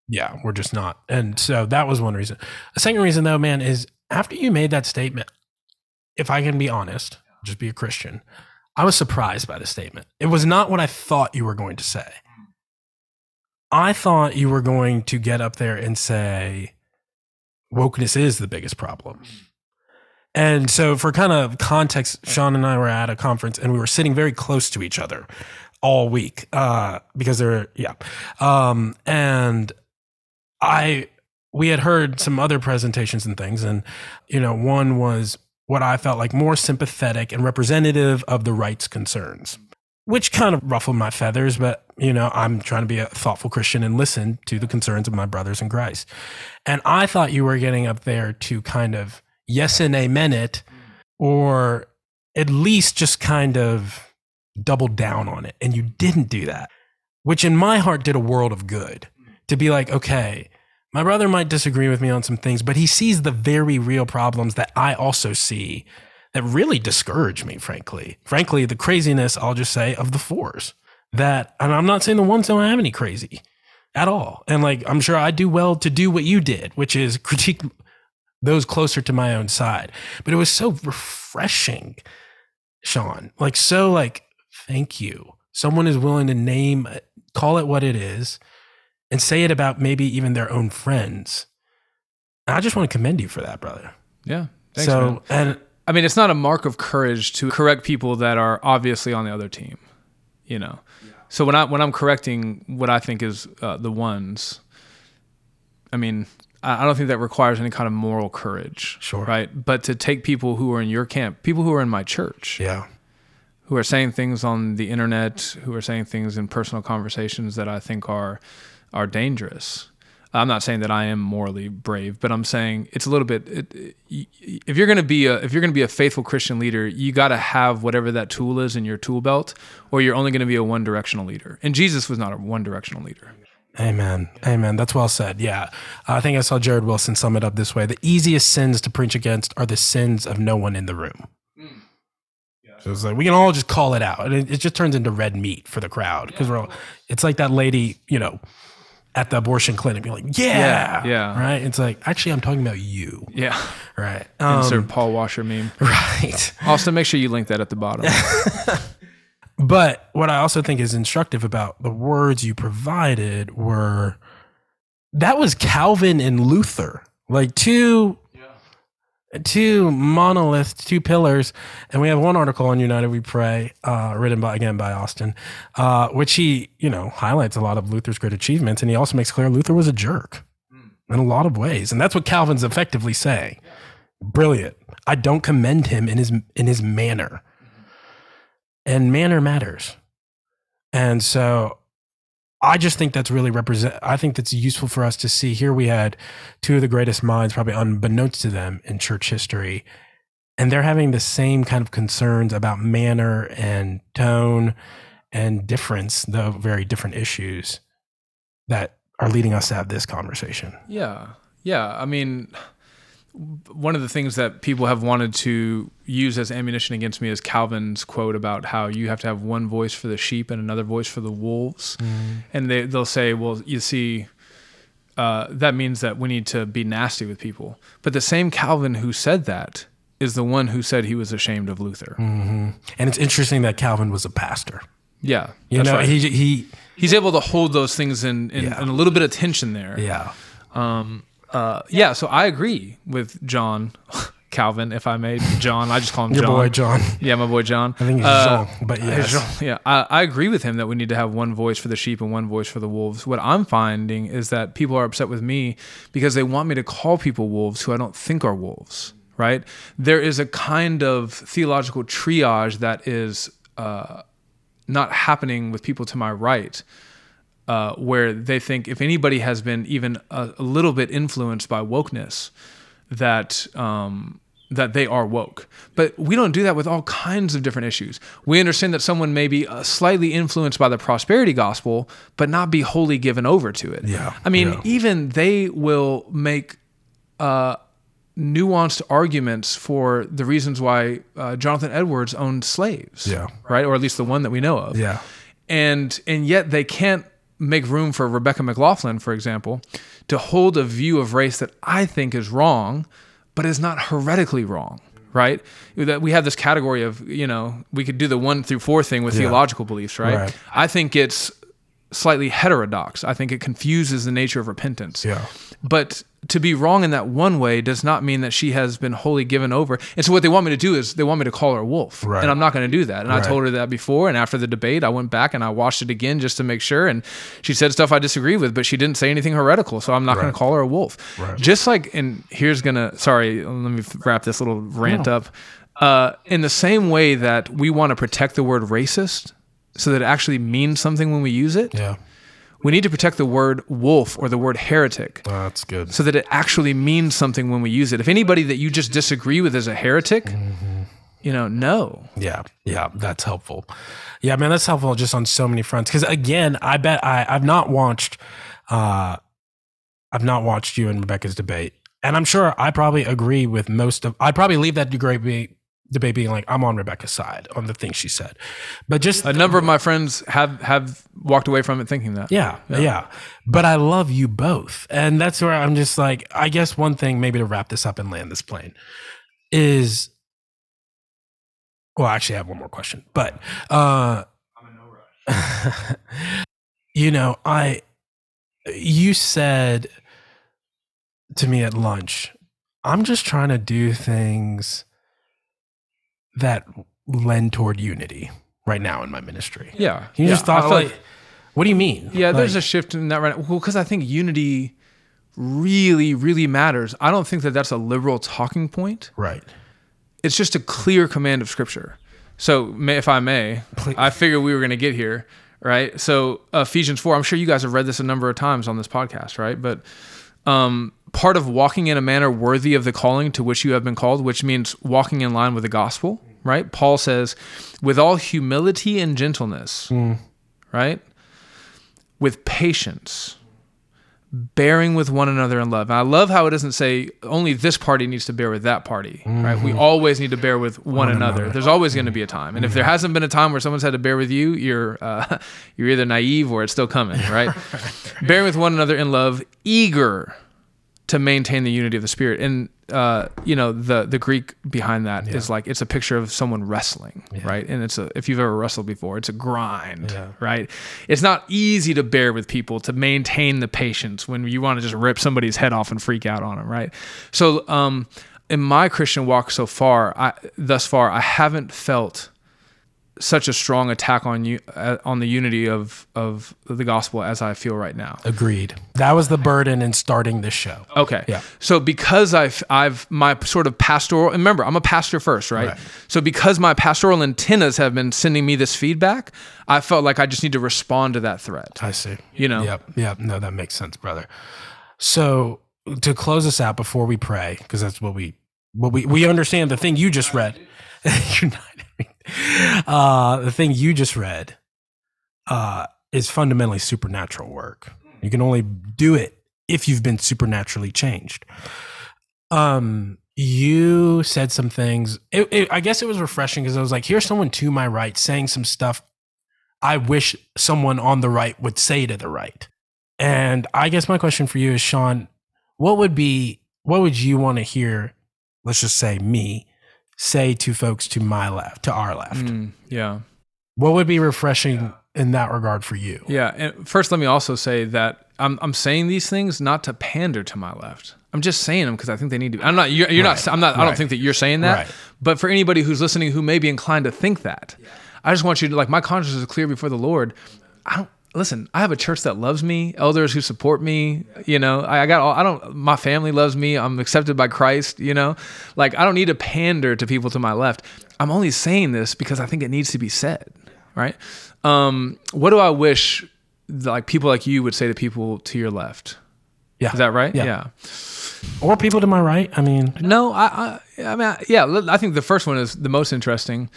yeah, we're just not. And so that was one reason. The second reason though, man, is after you made that statement, if I can be honest, just be a Christian, I was surprised by the statement. It was not what I thought you were going to say. I thought you were going to get up there and say wokeness is the biggest problem. And so, for kind of context, Sean and I were at a conference and we were sitting very close to each other all week uh, because they're, yeah. Um, and I, we had heard some other presentations and things. And, you know, one was what I felt like more sympathetic and representative of the rights concerns, which kind of ruffled my feathers. But, you know, I'm trying to be a thoughtful Christian and listen to the concerns of my brothers in Christ. And I thought you were getting up there to kind of yes and amen it, or at least just kind of double down on it. And you didn't do that, which in my heart did a world of good to be like, okay, my brother might disagree with me on some things, but he sees the very real problems that I also see that really discourage me, frankly. Frankly, the craziness, I'll just say, of the fours. That, and I'm not saying the ones don't have any crazy at all. And like, I'm sure I do well to do what you did, which is critique those closer to my own side. But it was so refreshing, Sean. Like, so like, thank you. Someone is willing to name, call it what it is, and say it about maybe even their own friends. And I just want to commend you for that, brother. yeah. Thanks, so, man. and I mean, it's not a mark of courage to correct people that are obviously on the other team. you know. So when I when I'm correcting what I think is uh, the ones, I mean, I I don't think that requires any kind of moral courage. Sure. Right. But to take people who are in your camp, people who are in my church, Yeah. who are saying things on the internet, who are saying things in personal conversations that I think are are dangerous. I'm not saying that I am morally brave, but I'm saying it's a little bit. It, if you're going to be a if you're to be a faithful Christian leader, you got to have whatever that tool is in your tool belt, or you're only going to be a one directional leader. And Jesus was not a one directional leader. Amen. Amen. That's well said. Yeah. I think I saw Jared Wilson sum it up this way The easiest sins to preach against are the sins of no one in the room. So it's like we can all just call it out. And it, it just turns into red meat for the crowd because we're all, it's like that lady, you know, at the abortion clinic being like, yeah, Yeah, yeah. Right. It's like, actually, I'm talking about you. Yeah. Right. Um, Insert Paul Washer meme. right. Also, make sure you link that at the bottom. But what I also think is instructive about the words you provided were that was Calvin and Luther, like two two monoliths, two pillars. And we have one article on United We Pray, uh, written by again by Austin, uh, which he you know highlights a lot of Luther's great achievements, and he also makes clear Luther was a jerk in a lot of ways, and that's what Calvin's effectively saying. Brilliant. I don't commend him in his in his manner and manner matters. And so I just think that's really represent I think that's useful for us to see here we had two of the greatest minds probably unbeknownst to them in church history and they're having the same kind of concerns about manner and tone and difference though very different issues that are leading us to have this conversation. Yeah. Yeah. I mean, one of the things that people have wanted to use as ammunition against me is Calvin's quote about how you have to have one voice for the sheep and another voice for the wolves. And they, they'll say, well, you see, uh, that means that we need to be nasty with people. But the same Calvin who said that is the one who said he was ashamed of Luther. And it's interesting that Calvin was a pastor. Yeah. You know, right. he he He's able to hold those things in, in, Yeah. in a little bit of tension there. yeah. Uh, yeah, so I agree with John Calvin, if I may. John, I just call him Your John. boy John. Yeah, my boy John. I think he's Uh, Jean, but yes. Jean, yeah, I, I agree with him that we need to have one voice for the sheep and one voice for the wolves. What I'm finding is that people are upset with me because they want me to call people wolves who I don't think are wolves. Right? There is a kind of theological triage that is uh, not happening with people to my right uh, where they think if anybody has been even a, a little bit influenced by wokeness, that um, that they are woke. But we don't do that with all kinds of different issues. We understand that someone may be uh, slightly influenced by the prosperity gospel, but not be wholly given over to it. Yeah, I mean, yeah. even they will make uh, nuanced arguments for the reasons why uh, Jonathan Edwards owned slaves. Yeah. Right, or at least the one that we know of Yeah. and and yet they can't make room for Rebecca McLaughlin, for example, to hold a view of race that I think is wrong, but it's not heretically wrong. Right? That we have this category of, you know, we could do the one through four thing with theological beliefs, right? Right. I think it's slightly heterodox. I think it confuses the nature of repentance. Yeah. But to be wrong in that one way does not mean that she has been wholly given over. And so what they want me to do is they want me to call her a wolf. Right. And I'm not going to do that. And Right. I told her that before. And after the debate, I went back and I watched it again just to make sure. And she said stuff I disagree with, but she didn't say anything heretical. So I'm not going to call her a wolf. Right. Just like, and here's going to, sorry, let me wrap this little rant up. Uh, in the same way that we want to protect the word racist so that it actually means something when we use it, Yeah. We need to protect the word wolf or the word heretic Oh, that's good. so that it actually means something when we use it. If anybody that you just disagree with is a heretic, you know, no. Yeah, yeah, that's helpful. Yeah, man, that's helpful just on so many fronts. Because again, I bet I I've not watched, uh, I've not watched you and Rebecca's debate, and I'm sure I probably agree with most of. I'd probably leave that debate debate being like I'm on Rebecca's side on the things she said, but just A number of my friends have have walked away from it thinking that. yeah, yeah, But I love you both. And that's where I'm just like, I guess one thing, maybe to wrap this up and land this plane, is well, actually, I have one more question. But, uh, you know, I, you said to me at lunch, I'm just trying to do things that lend toward unity. right now in my ministry. Yeah. You yeah. just thought feel like, what do you mean? Yeah, there's a shift in that right now. Well, because I think unity really, really matters. I don't think that that's a liberal talking point. right. It's just a clear command of Scripture. So, may, if I may, Please. I figured we were going to get here, right? So, Ephesians 4, I'm sure you guys have read this a number of times on this podcast, right? But um, part of walking in a manner worthy of the calling to which you have been called, which means walking in line with the gospel, right? Paul says, with all humility and gentleness, hmm. right? With patience, bearing with one another in love. And I love how it doesn't say only this party needs to bear with that party, right? We mm-hmm. always need to bear with one, another. There's always going to be a time, and if there mm-hmm. hasn't been a time where someone's had to bear with you, you're uh, you're either naive or it's still coming, right? bearing with one another in love, eager to maintain the unity of the spirit. And uh, you know the the Greek behind that is like it's a picture of someone wrestling, right? And it's a if you've ever wrestled before, it's a grind, Yeah. right? It's not easy to bear with people to maintain the patience when you want to just rip somebody's head off and freak out on them, right? So um, in my Christian walk so far, I thus far I haven't felt such a strong attack on you uh, on the unity of of the gospel as I feel right now. Agreed. That was the burden in starting this show. Okay. Yeah. So because I've I've my sort of pastoral remember I'm a pastor first, right? Right. So because my pastoral antennas have been sending me this feedback, I felt like I just need to respond to that threat. I see. You know. Yep. Yep. No, that makes sense, brother. So to close us out before we pray, because that's what we what we we understand the thing you just read. You're not- uh, the thing you just read uh, is fundamentally supernatural work. You can only do it if you've been supernaturally changed. Um, you said some things. It, it, I guess it was refreshing because I was like, here's someone to my right saying some stuff I wish someone on the right would say to the right. And I guess my question for you is, Sean, what would be, what would you want to hear, let's just say me, say to folks to my left, to our left? Mm, yeah. What would be refreshing in that regard for you? Yeah. And first, let me also say that I'm I'm saying these things not to pander to my left. I'm just saying them because I think they need to. Be. I'm not. You're, you're not. I'm not. I don't Right. think that you're saying that. Right. But for anybody who's listening who may be inclined to think that, I just want you to like my conscience is clear before the Lord. I don't listen. I have a church that loves me, elders who support me. You know, I, I got. All, I don't. My family loves me. I'm accepted by Christ. You know, like I don't need to pander to people to my left. I'm only saying this because I think it needs to be said. Right. Um, what do I wish like people like you would say to people to your left? Yeah. Is that right? Yeah. yeah. Or people to my right? I mean, No, I, I, I mean, I- yeah. I think the first one is the most interesting.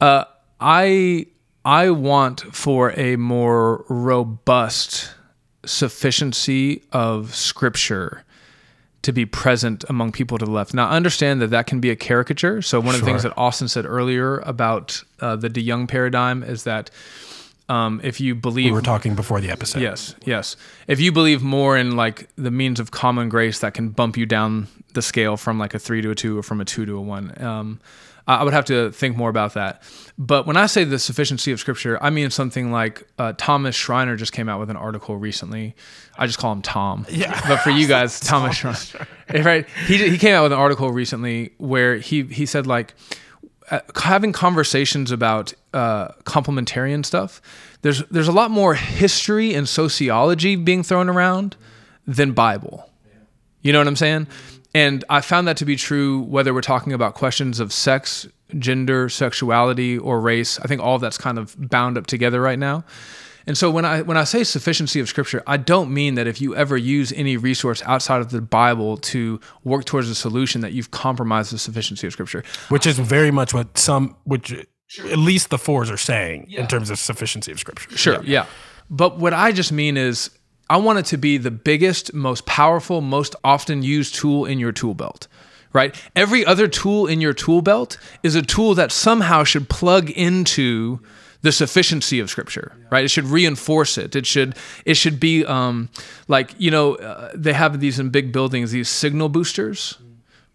Uh, I, I want for a more robust sufficiency of Scripture to be present among people to the left. Now, understand that that can be a caricature. So one of the things that Austin said earlier about uh, the DeYoung paradigm is that um, if you believe we were talking before the episode. Yes, yes. If you believe more in like the means of common grace that can bump you down the scale from like a three to a two or from a two to a one, um, I would have to think more about that. But when I say the sufficiency of Scripture, I mean something like uh, Thomas Schreiner just came out with an article recently. I just call him Tom. Yeah. But for you guys, Thomas Schreiner, right? He he came out with an article recently where he he said like uh, having conversations about uh, complementarian stuff, there's there's a lot more history and sociology being thrown around than Bible. You know what I'm saying? And I found that to be true whether we're talking about questions of sex, gender, sexuality, or race. I think all of that's kind of bound up together right now. And so when I when I say sufficiency of scripture, I don't mean that if you ever use any resource outside of the Bible to work towards a solution that you've compromised the sufficiency of scripture. Which is very much what some, which at least the fours are saying in terms of sufficiency of scripture. Sure, yeah. But what I just mean is I want it to be the biggest, most powerful, most often used tool in your tool belt. Right? Every other tool in your tool belt is a tool that somehow should plug into the sufficiency of scripture right it should reinforce it it should it should be um like you know uh, they have these in big buildings these signal boosters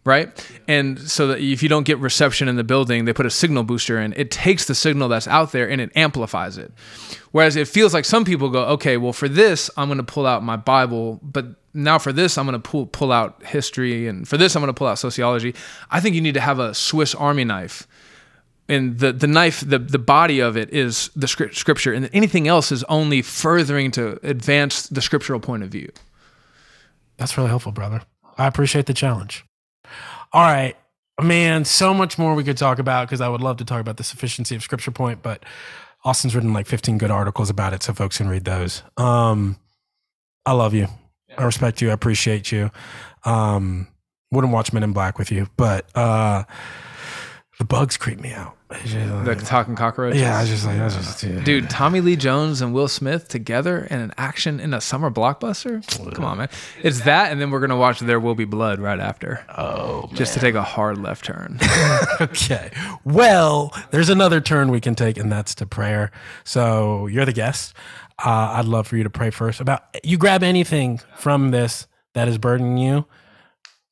right? And so that if you don't get reception in the building, they put a signal booster in. It takes the signal that's out there and it amplifies it. Whereas it feels like some people go, okay, well for this I'm going to pull out my Bible, but now for this I'm going to pull pull out history, and for this I'm going to pull out sociology. I think you need to have a Swiss Army knife and the the knife the the body of it is the scrip- scripture and anything else is only furthering to advance the scriptural point of view That's really helpful, brother. I appreciate the challenge. All right, man, so much more we could talk about because I would love to talk about the sufficiency of scripture point, but Austin's written like 15 good articles about it, so folks can read those. Um, I love you. I respect you. I appreciate you. Um, wouldn't watch Men in Black with you, but uh, the bugs creep me out. It's the like- talking cockroaches yeah, I was just like, I was just, yeah. Dude, Tommy Lee Jones and Will Smith together in an action in a summer blockbuster? Come on, man. It's that, and then we're to watch There Will Be Blood right after. Oh, Just to take a hard left turn. Okay. Well, there's another turn we can take, and that's to prayer. So you're the guest. Uh, I'd love for you to pray first about you. Grab anything from this that is burdening you.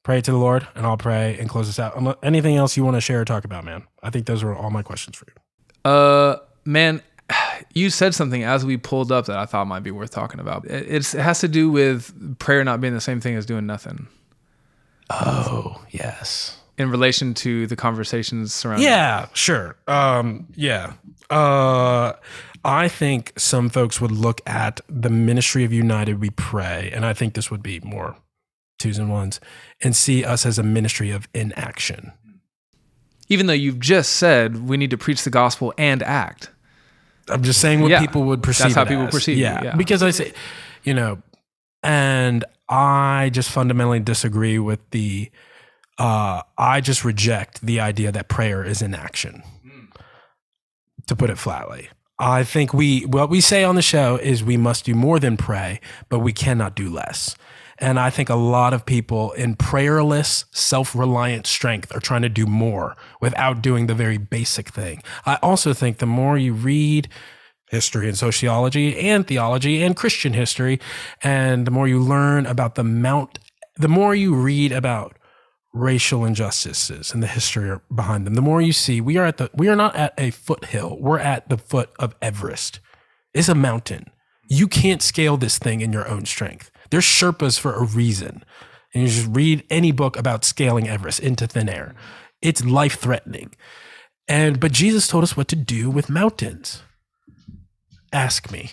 Pray to the Lord, and I'll pray and close this out. Anything else you want to share or talk about, man? I think those were all my questions for you. Uh, man, you said something as we pulled up that I thought might be worth talking about. It, it's, it has to do with prayer not being the same thing as doing nothing Oh, yes. in relation to the conversations surrounding. Yeah, sure. Um, yeah. Uh, I think some folks would look at the ministry of United We Pray, and I think this would be more twos and ones, and see us as a ministry of inaction. Even though you've just said we need to preach the gospel and act. I'm just saying what Yeah, people would perceive. that's how people as. perceive it, Yeah, yeah. because I say, you know, and I just fundamentally disagree with the. Uh, I just reject the idea that prayer is inaction. To put it flatly, I think we what we say on the show is we must do more than pray, but we cannot do less. And I think a lot of people in prayerless, self reliant strength are trying to do more without doing the very basic thing. I also think the more you read history and sociology and theology and Christian history, and the more you learn about the mount, the more you read about racial injustices and the history behind them, the more you see we are at the we are not at a foothill. We're at the foot of Everest. It's a mountain. You can't scale this thing in your own strength. There's Sherpas for a reason. And you just read any book about scaling Everest into thin air. It's life threatening. And but Jesus told us what to do with mountains. Ask me.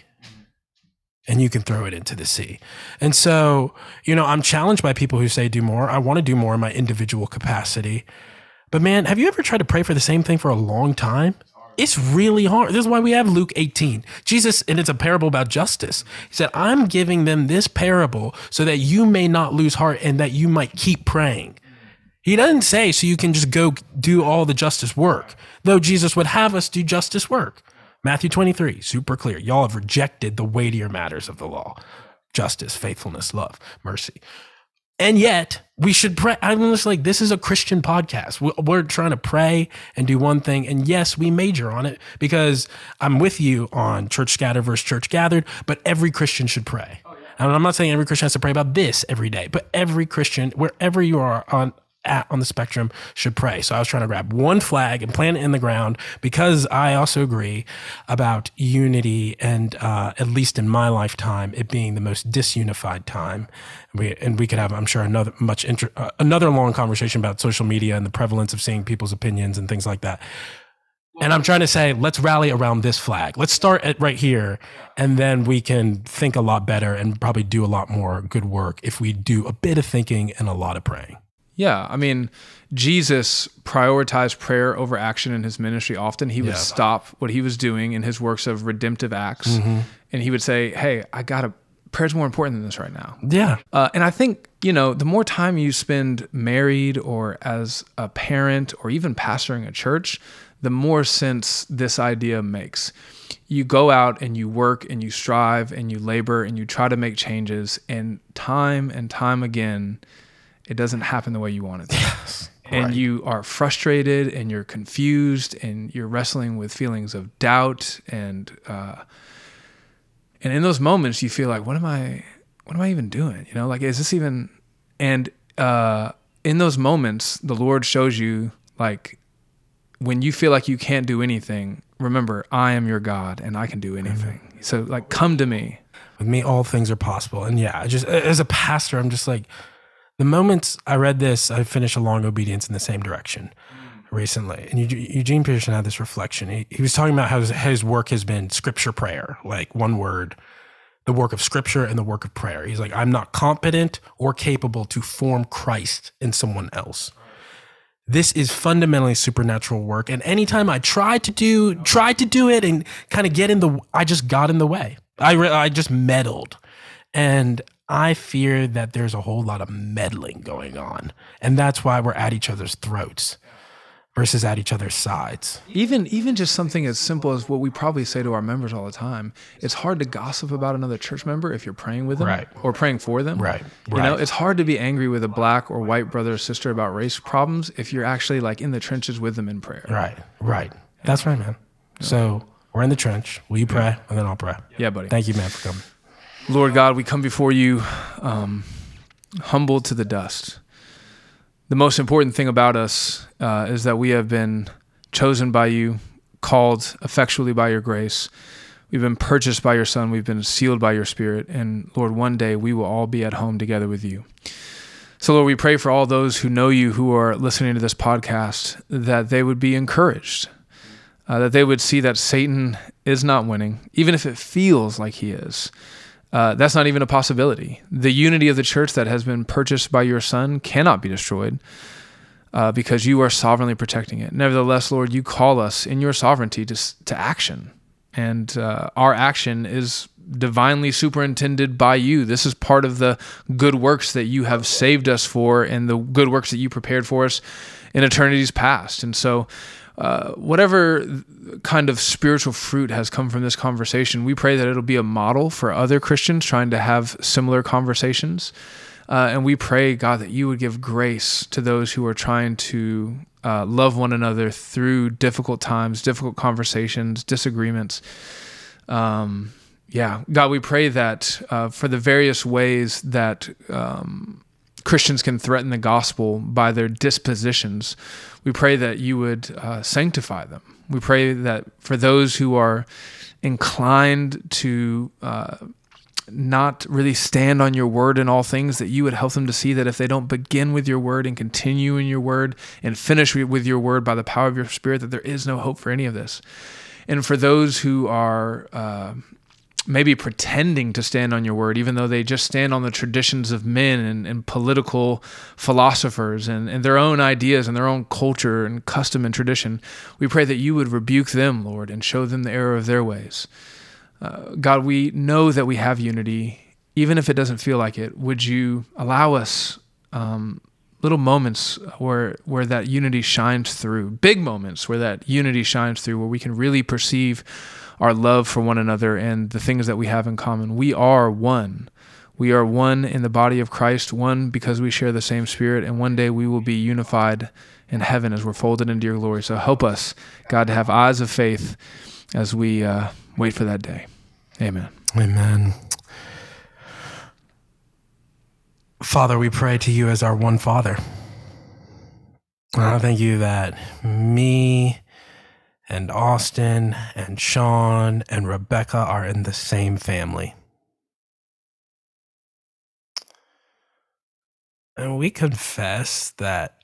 And you can throw it into the sea. And so, you know, I'm challenged by people who say do more. I want to do more in my individual capacity. But man, have you ever tried to pray for the same thing for a long time? It's really hard. This is why we have Luke 18. Jesus, and it's a parable about justice. He said, I'm giving them this parable so that you may not lose heart and that you might keep praying. He doesn't say so you can just go do all the justice work, though Jesus would have us do justice work. Matthew 23, super clear. Y'all have rejected the weightier matters of the law justice, faithfulness, love, mercy. And yet, we should pray. I'm just like, this is a Christian podcast. We- We're trying to pray and do one thing. And yes, we major on it because I'm with you on church scattered versus church gathered, but every Christian should pray. Oh, and I'm not saying every Christian has to pray about this every day, but every Christian, wherever you are on at on the spectrum, should pray. So I was trying to grab one flag and plant it in the ground because I also agree about unity and uh, at least in my lifetime, it being the most disunified time. We, and we could have, I'm sure, another much inter, uh, another long conversation about social media and the prevalence of seeing people's opinions and things like that. And I'm trying to say, let's rally around this flag. Let's start at right here, and then we can think a lot better and probably do a lot more good work if we do a bit of thinking and a lot of praying. Yeah, I mean, Jesus prioritized prayer over action in his ministry often. He would Yeah. stop what he was doing in his works of redemptive acts Mm-hmm. and he would say, Hey, I got to, prayer's more important than this right now. Yeah, Uh, and I think, you know, the more time you spend married or as a parent or even pastoring a church, the more sense this idea makes. You go out and you work and you strive and you labor and you try to make changes, and time and time again, it doesn't happen the way you want it to. And you are frustrated and you're confused and you're wrestling with feelings of doubt and uh, and in those moments you feel like what am i what am i even doing? You know like is this even and uh in those moments the lord shows you like when you feel like you can't do anything remember i am your god and i can do anything. So like come to me. With me, all things are possible. And yeah, just as a pastor, I'm just like, the moments I read this, I finished a long obedience in the same direction. recently, and Eugene Peterson had this reflection. He, he was talking about how his, his work has been scripture prayer, like one word, the work of scripture and the work of prayer. He's like, I'm not competent or capable to form Christ in someone else. This is fundamentally supernatural work. And anytime I tried to do, tried to do it and kind of get in the, I just got in the way. I, re, I just meddled. And I fear that there's a whole lot of meddling going on. And that's why we're at each other's throats versus at each other's sides. Even even just something as simple as what we probably say to our members all the time. It's hard to gossip about another church member if you're praying with them right. or praying for them. Right. You right. know, it's hard to be angry with a black or white brother or sister about race problems if you're actually like in the trenches with them in prayer. Right. Right. That's right, man. Yeah. So we're in the trench. Will you pray? Yeah. And then I'll pray. Yeah, buddy. Thank you, man, for coming. Lord God, we come before you um, humbled to the dust the most important thing about us uh, is that we have been chosen by you, called effectually by your grace. We've been purchased by your Son. We've been sealed by your Spirit. And Lord, one day we will all be at home together with you. So, Lord, we pray for all those who know you who are listening to this podcast that they would be encouraged, uh, that they would see that Satan is not winning, even if it feels like he is. Uh, that's not even a possibility. The unity of the church that has been purchased by your Son cannot be destroyed uh, because you are sovereignly protecting it. Nevertheless, Lord, you call us in your sovereignty to, to action. And uh, our action is divinely superintended by you. This is part of the good works that you have saved us for and the good works that you prepared for us in eternity's past. And so, uh, whatever kind of spiritual fruit has come from this conversation, we pray that it'll be a model for other Christians trying to have similar conversations. Uh, and we pray, God, that you would give grace to those who are trying to uh, love one another through difficult times, difficult conversations, disagreements. Um, yeah, God, we pray that uh, for the various ways that um, Christians can threaten the gospel by their dispositions, we pray that you would uh, sanctify them. We pray that for those who are inclined to uh, not really stand on your word in all things, that you would help them to see that if they don't begin with your word and continue in your word and finish with your word by the power of your spirit, that there is no hope for any of this. And for those who are uh, maybe pretending to stand on your word, even though they just stand on the traditions of men and, and political philosophers and, and their own ideas and their own culture and custom and tradition. We pray that you would rebuke them, Lord, and show them the error of their ways. Uh, God, we know that we have unity, even if it doesn't feel like it. Would you allow us um, little moments where where that unity shines through, big moments where that unity shines through, where we can really perceive our love for one another and the things that we have in common. We are one. We are one in the body of Christ, one because we share the same spirit, and one day we will be unified in heaven as we're folded into your glory. So help us, God, to have eyes of faith as we uh, wait for that day. Amen. Amen. Father, we pray to you as our one Father. I thank you that me and Austin and Sean and Rebecca are in the same family. And we confess that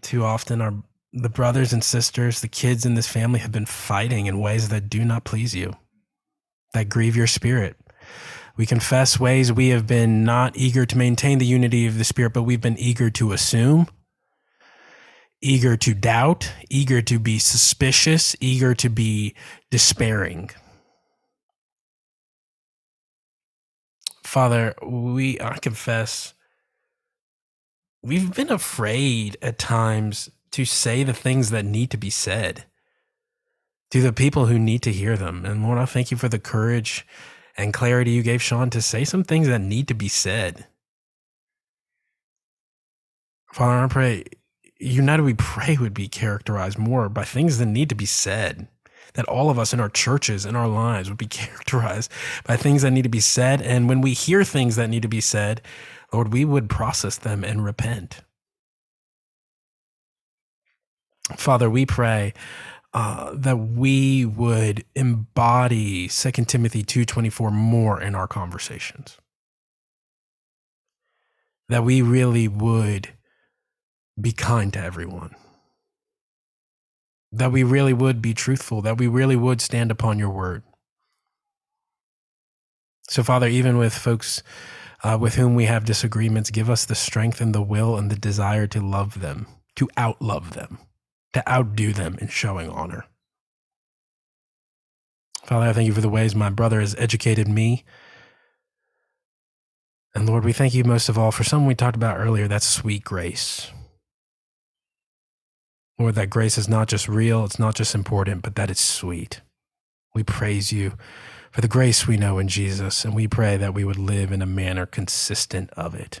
too often our the brothers and sisters, the kids in this family have been fighting in ways that do not please you, that grieve your spirit. We confess ways we have been not eager to maintain the unity of the spirit, but we've been eager to assume eager to doubt, eager to be suspicious, eager to be despairing. Father, we I confess we've been afraid at times to say the things that need to be said to the people who need to hear them. And Lord, I thank you for the courage and clarity you gave Sean to say some things that need to be said. Father, I pray United We Pray would be characterized more by things that need to be said. That all of us in our churches, in our lives, would be characterized by things that need to be said. And when we hear things that need to be said, Lord, we would process them and repent. Father, we pray uh, that we would embody 2 Timothy 2.24 more in our conversations. That we really would be kind to everyone. That we really would be truthful, that we really would stand upon your word. So, Father, even with folks uh, with whom we have disagreements, give us the strength and the will and the desire to love them, to outlove them, to outdo them in showing honor. Father, I thank you for the ways my brother has educated me. And Lord, we thank you most of all for something we talked about earlier that sweet grace. Lord, that grace is not just real, it's not just important, but that it's sweet. We praise you for the grace we know in Jesus, and we pray that we would live in a manner consistent of it.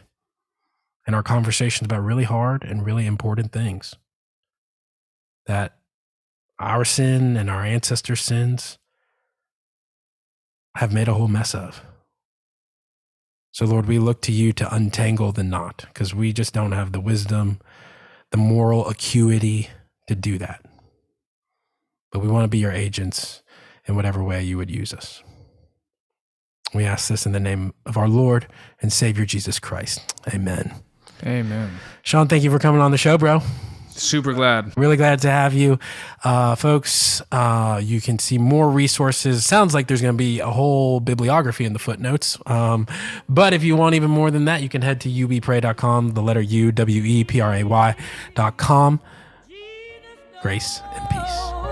And our conversations about really hard and really important things. That our sin and our ancestors' sins have made a whole mess of. So, Lord, we look to you to untangle the knot because we just don't have the wisdom, the moral acuity to do that. But we want to be your agents in whatever way you would use us. We ask this in the name of our Lord and Savior Jesus Christ. Amen. Amen. Sean, thank you for coming on the show, bro. Super glad. Really glad to have you. Uh, folks, uh, you can see more resources. Sounds like there's going to be a whole bibliography in the footnotes. Um, but if you want even more than that, you can head to uwepray.com, the letter U, W E P R A Y.com. Grace and peace.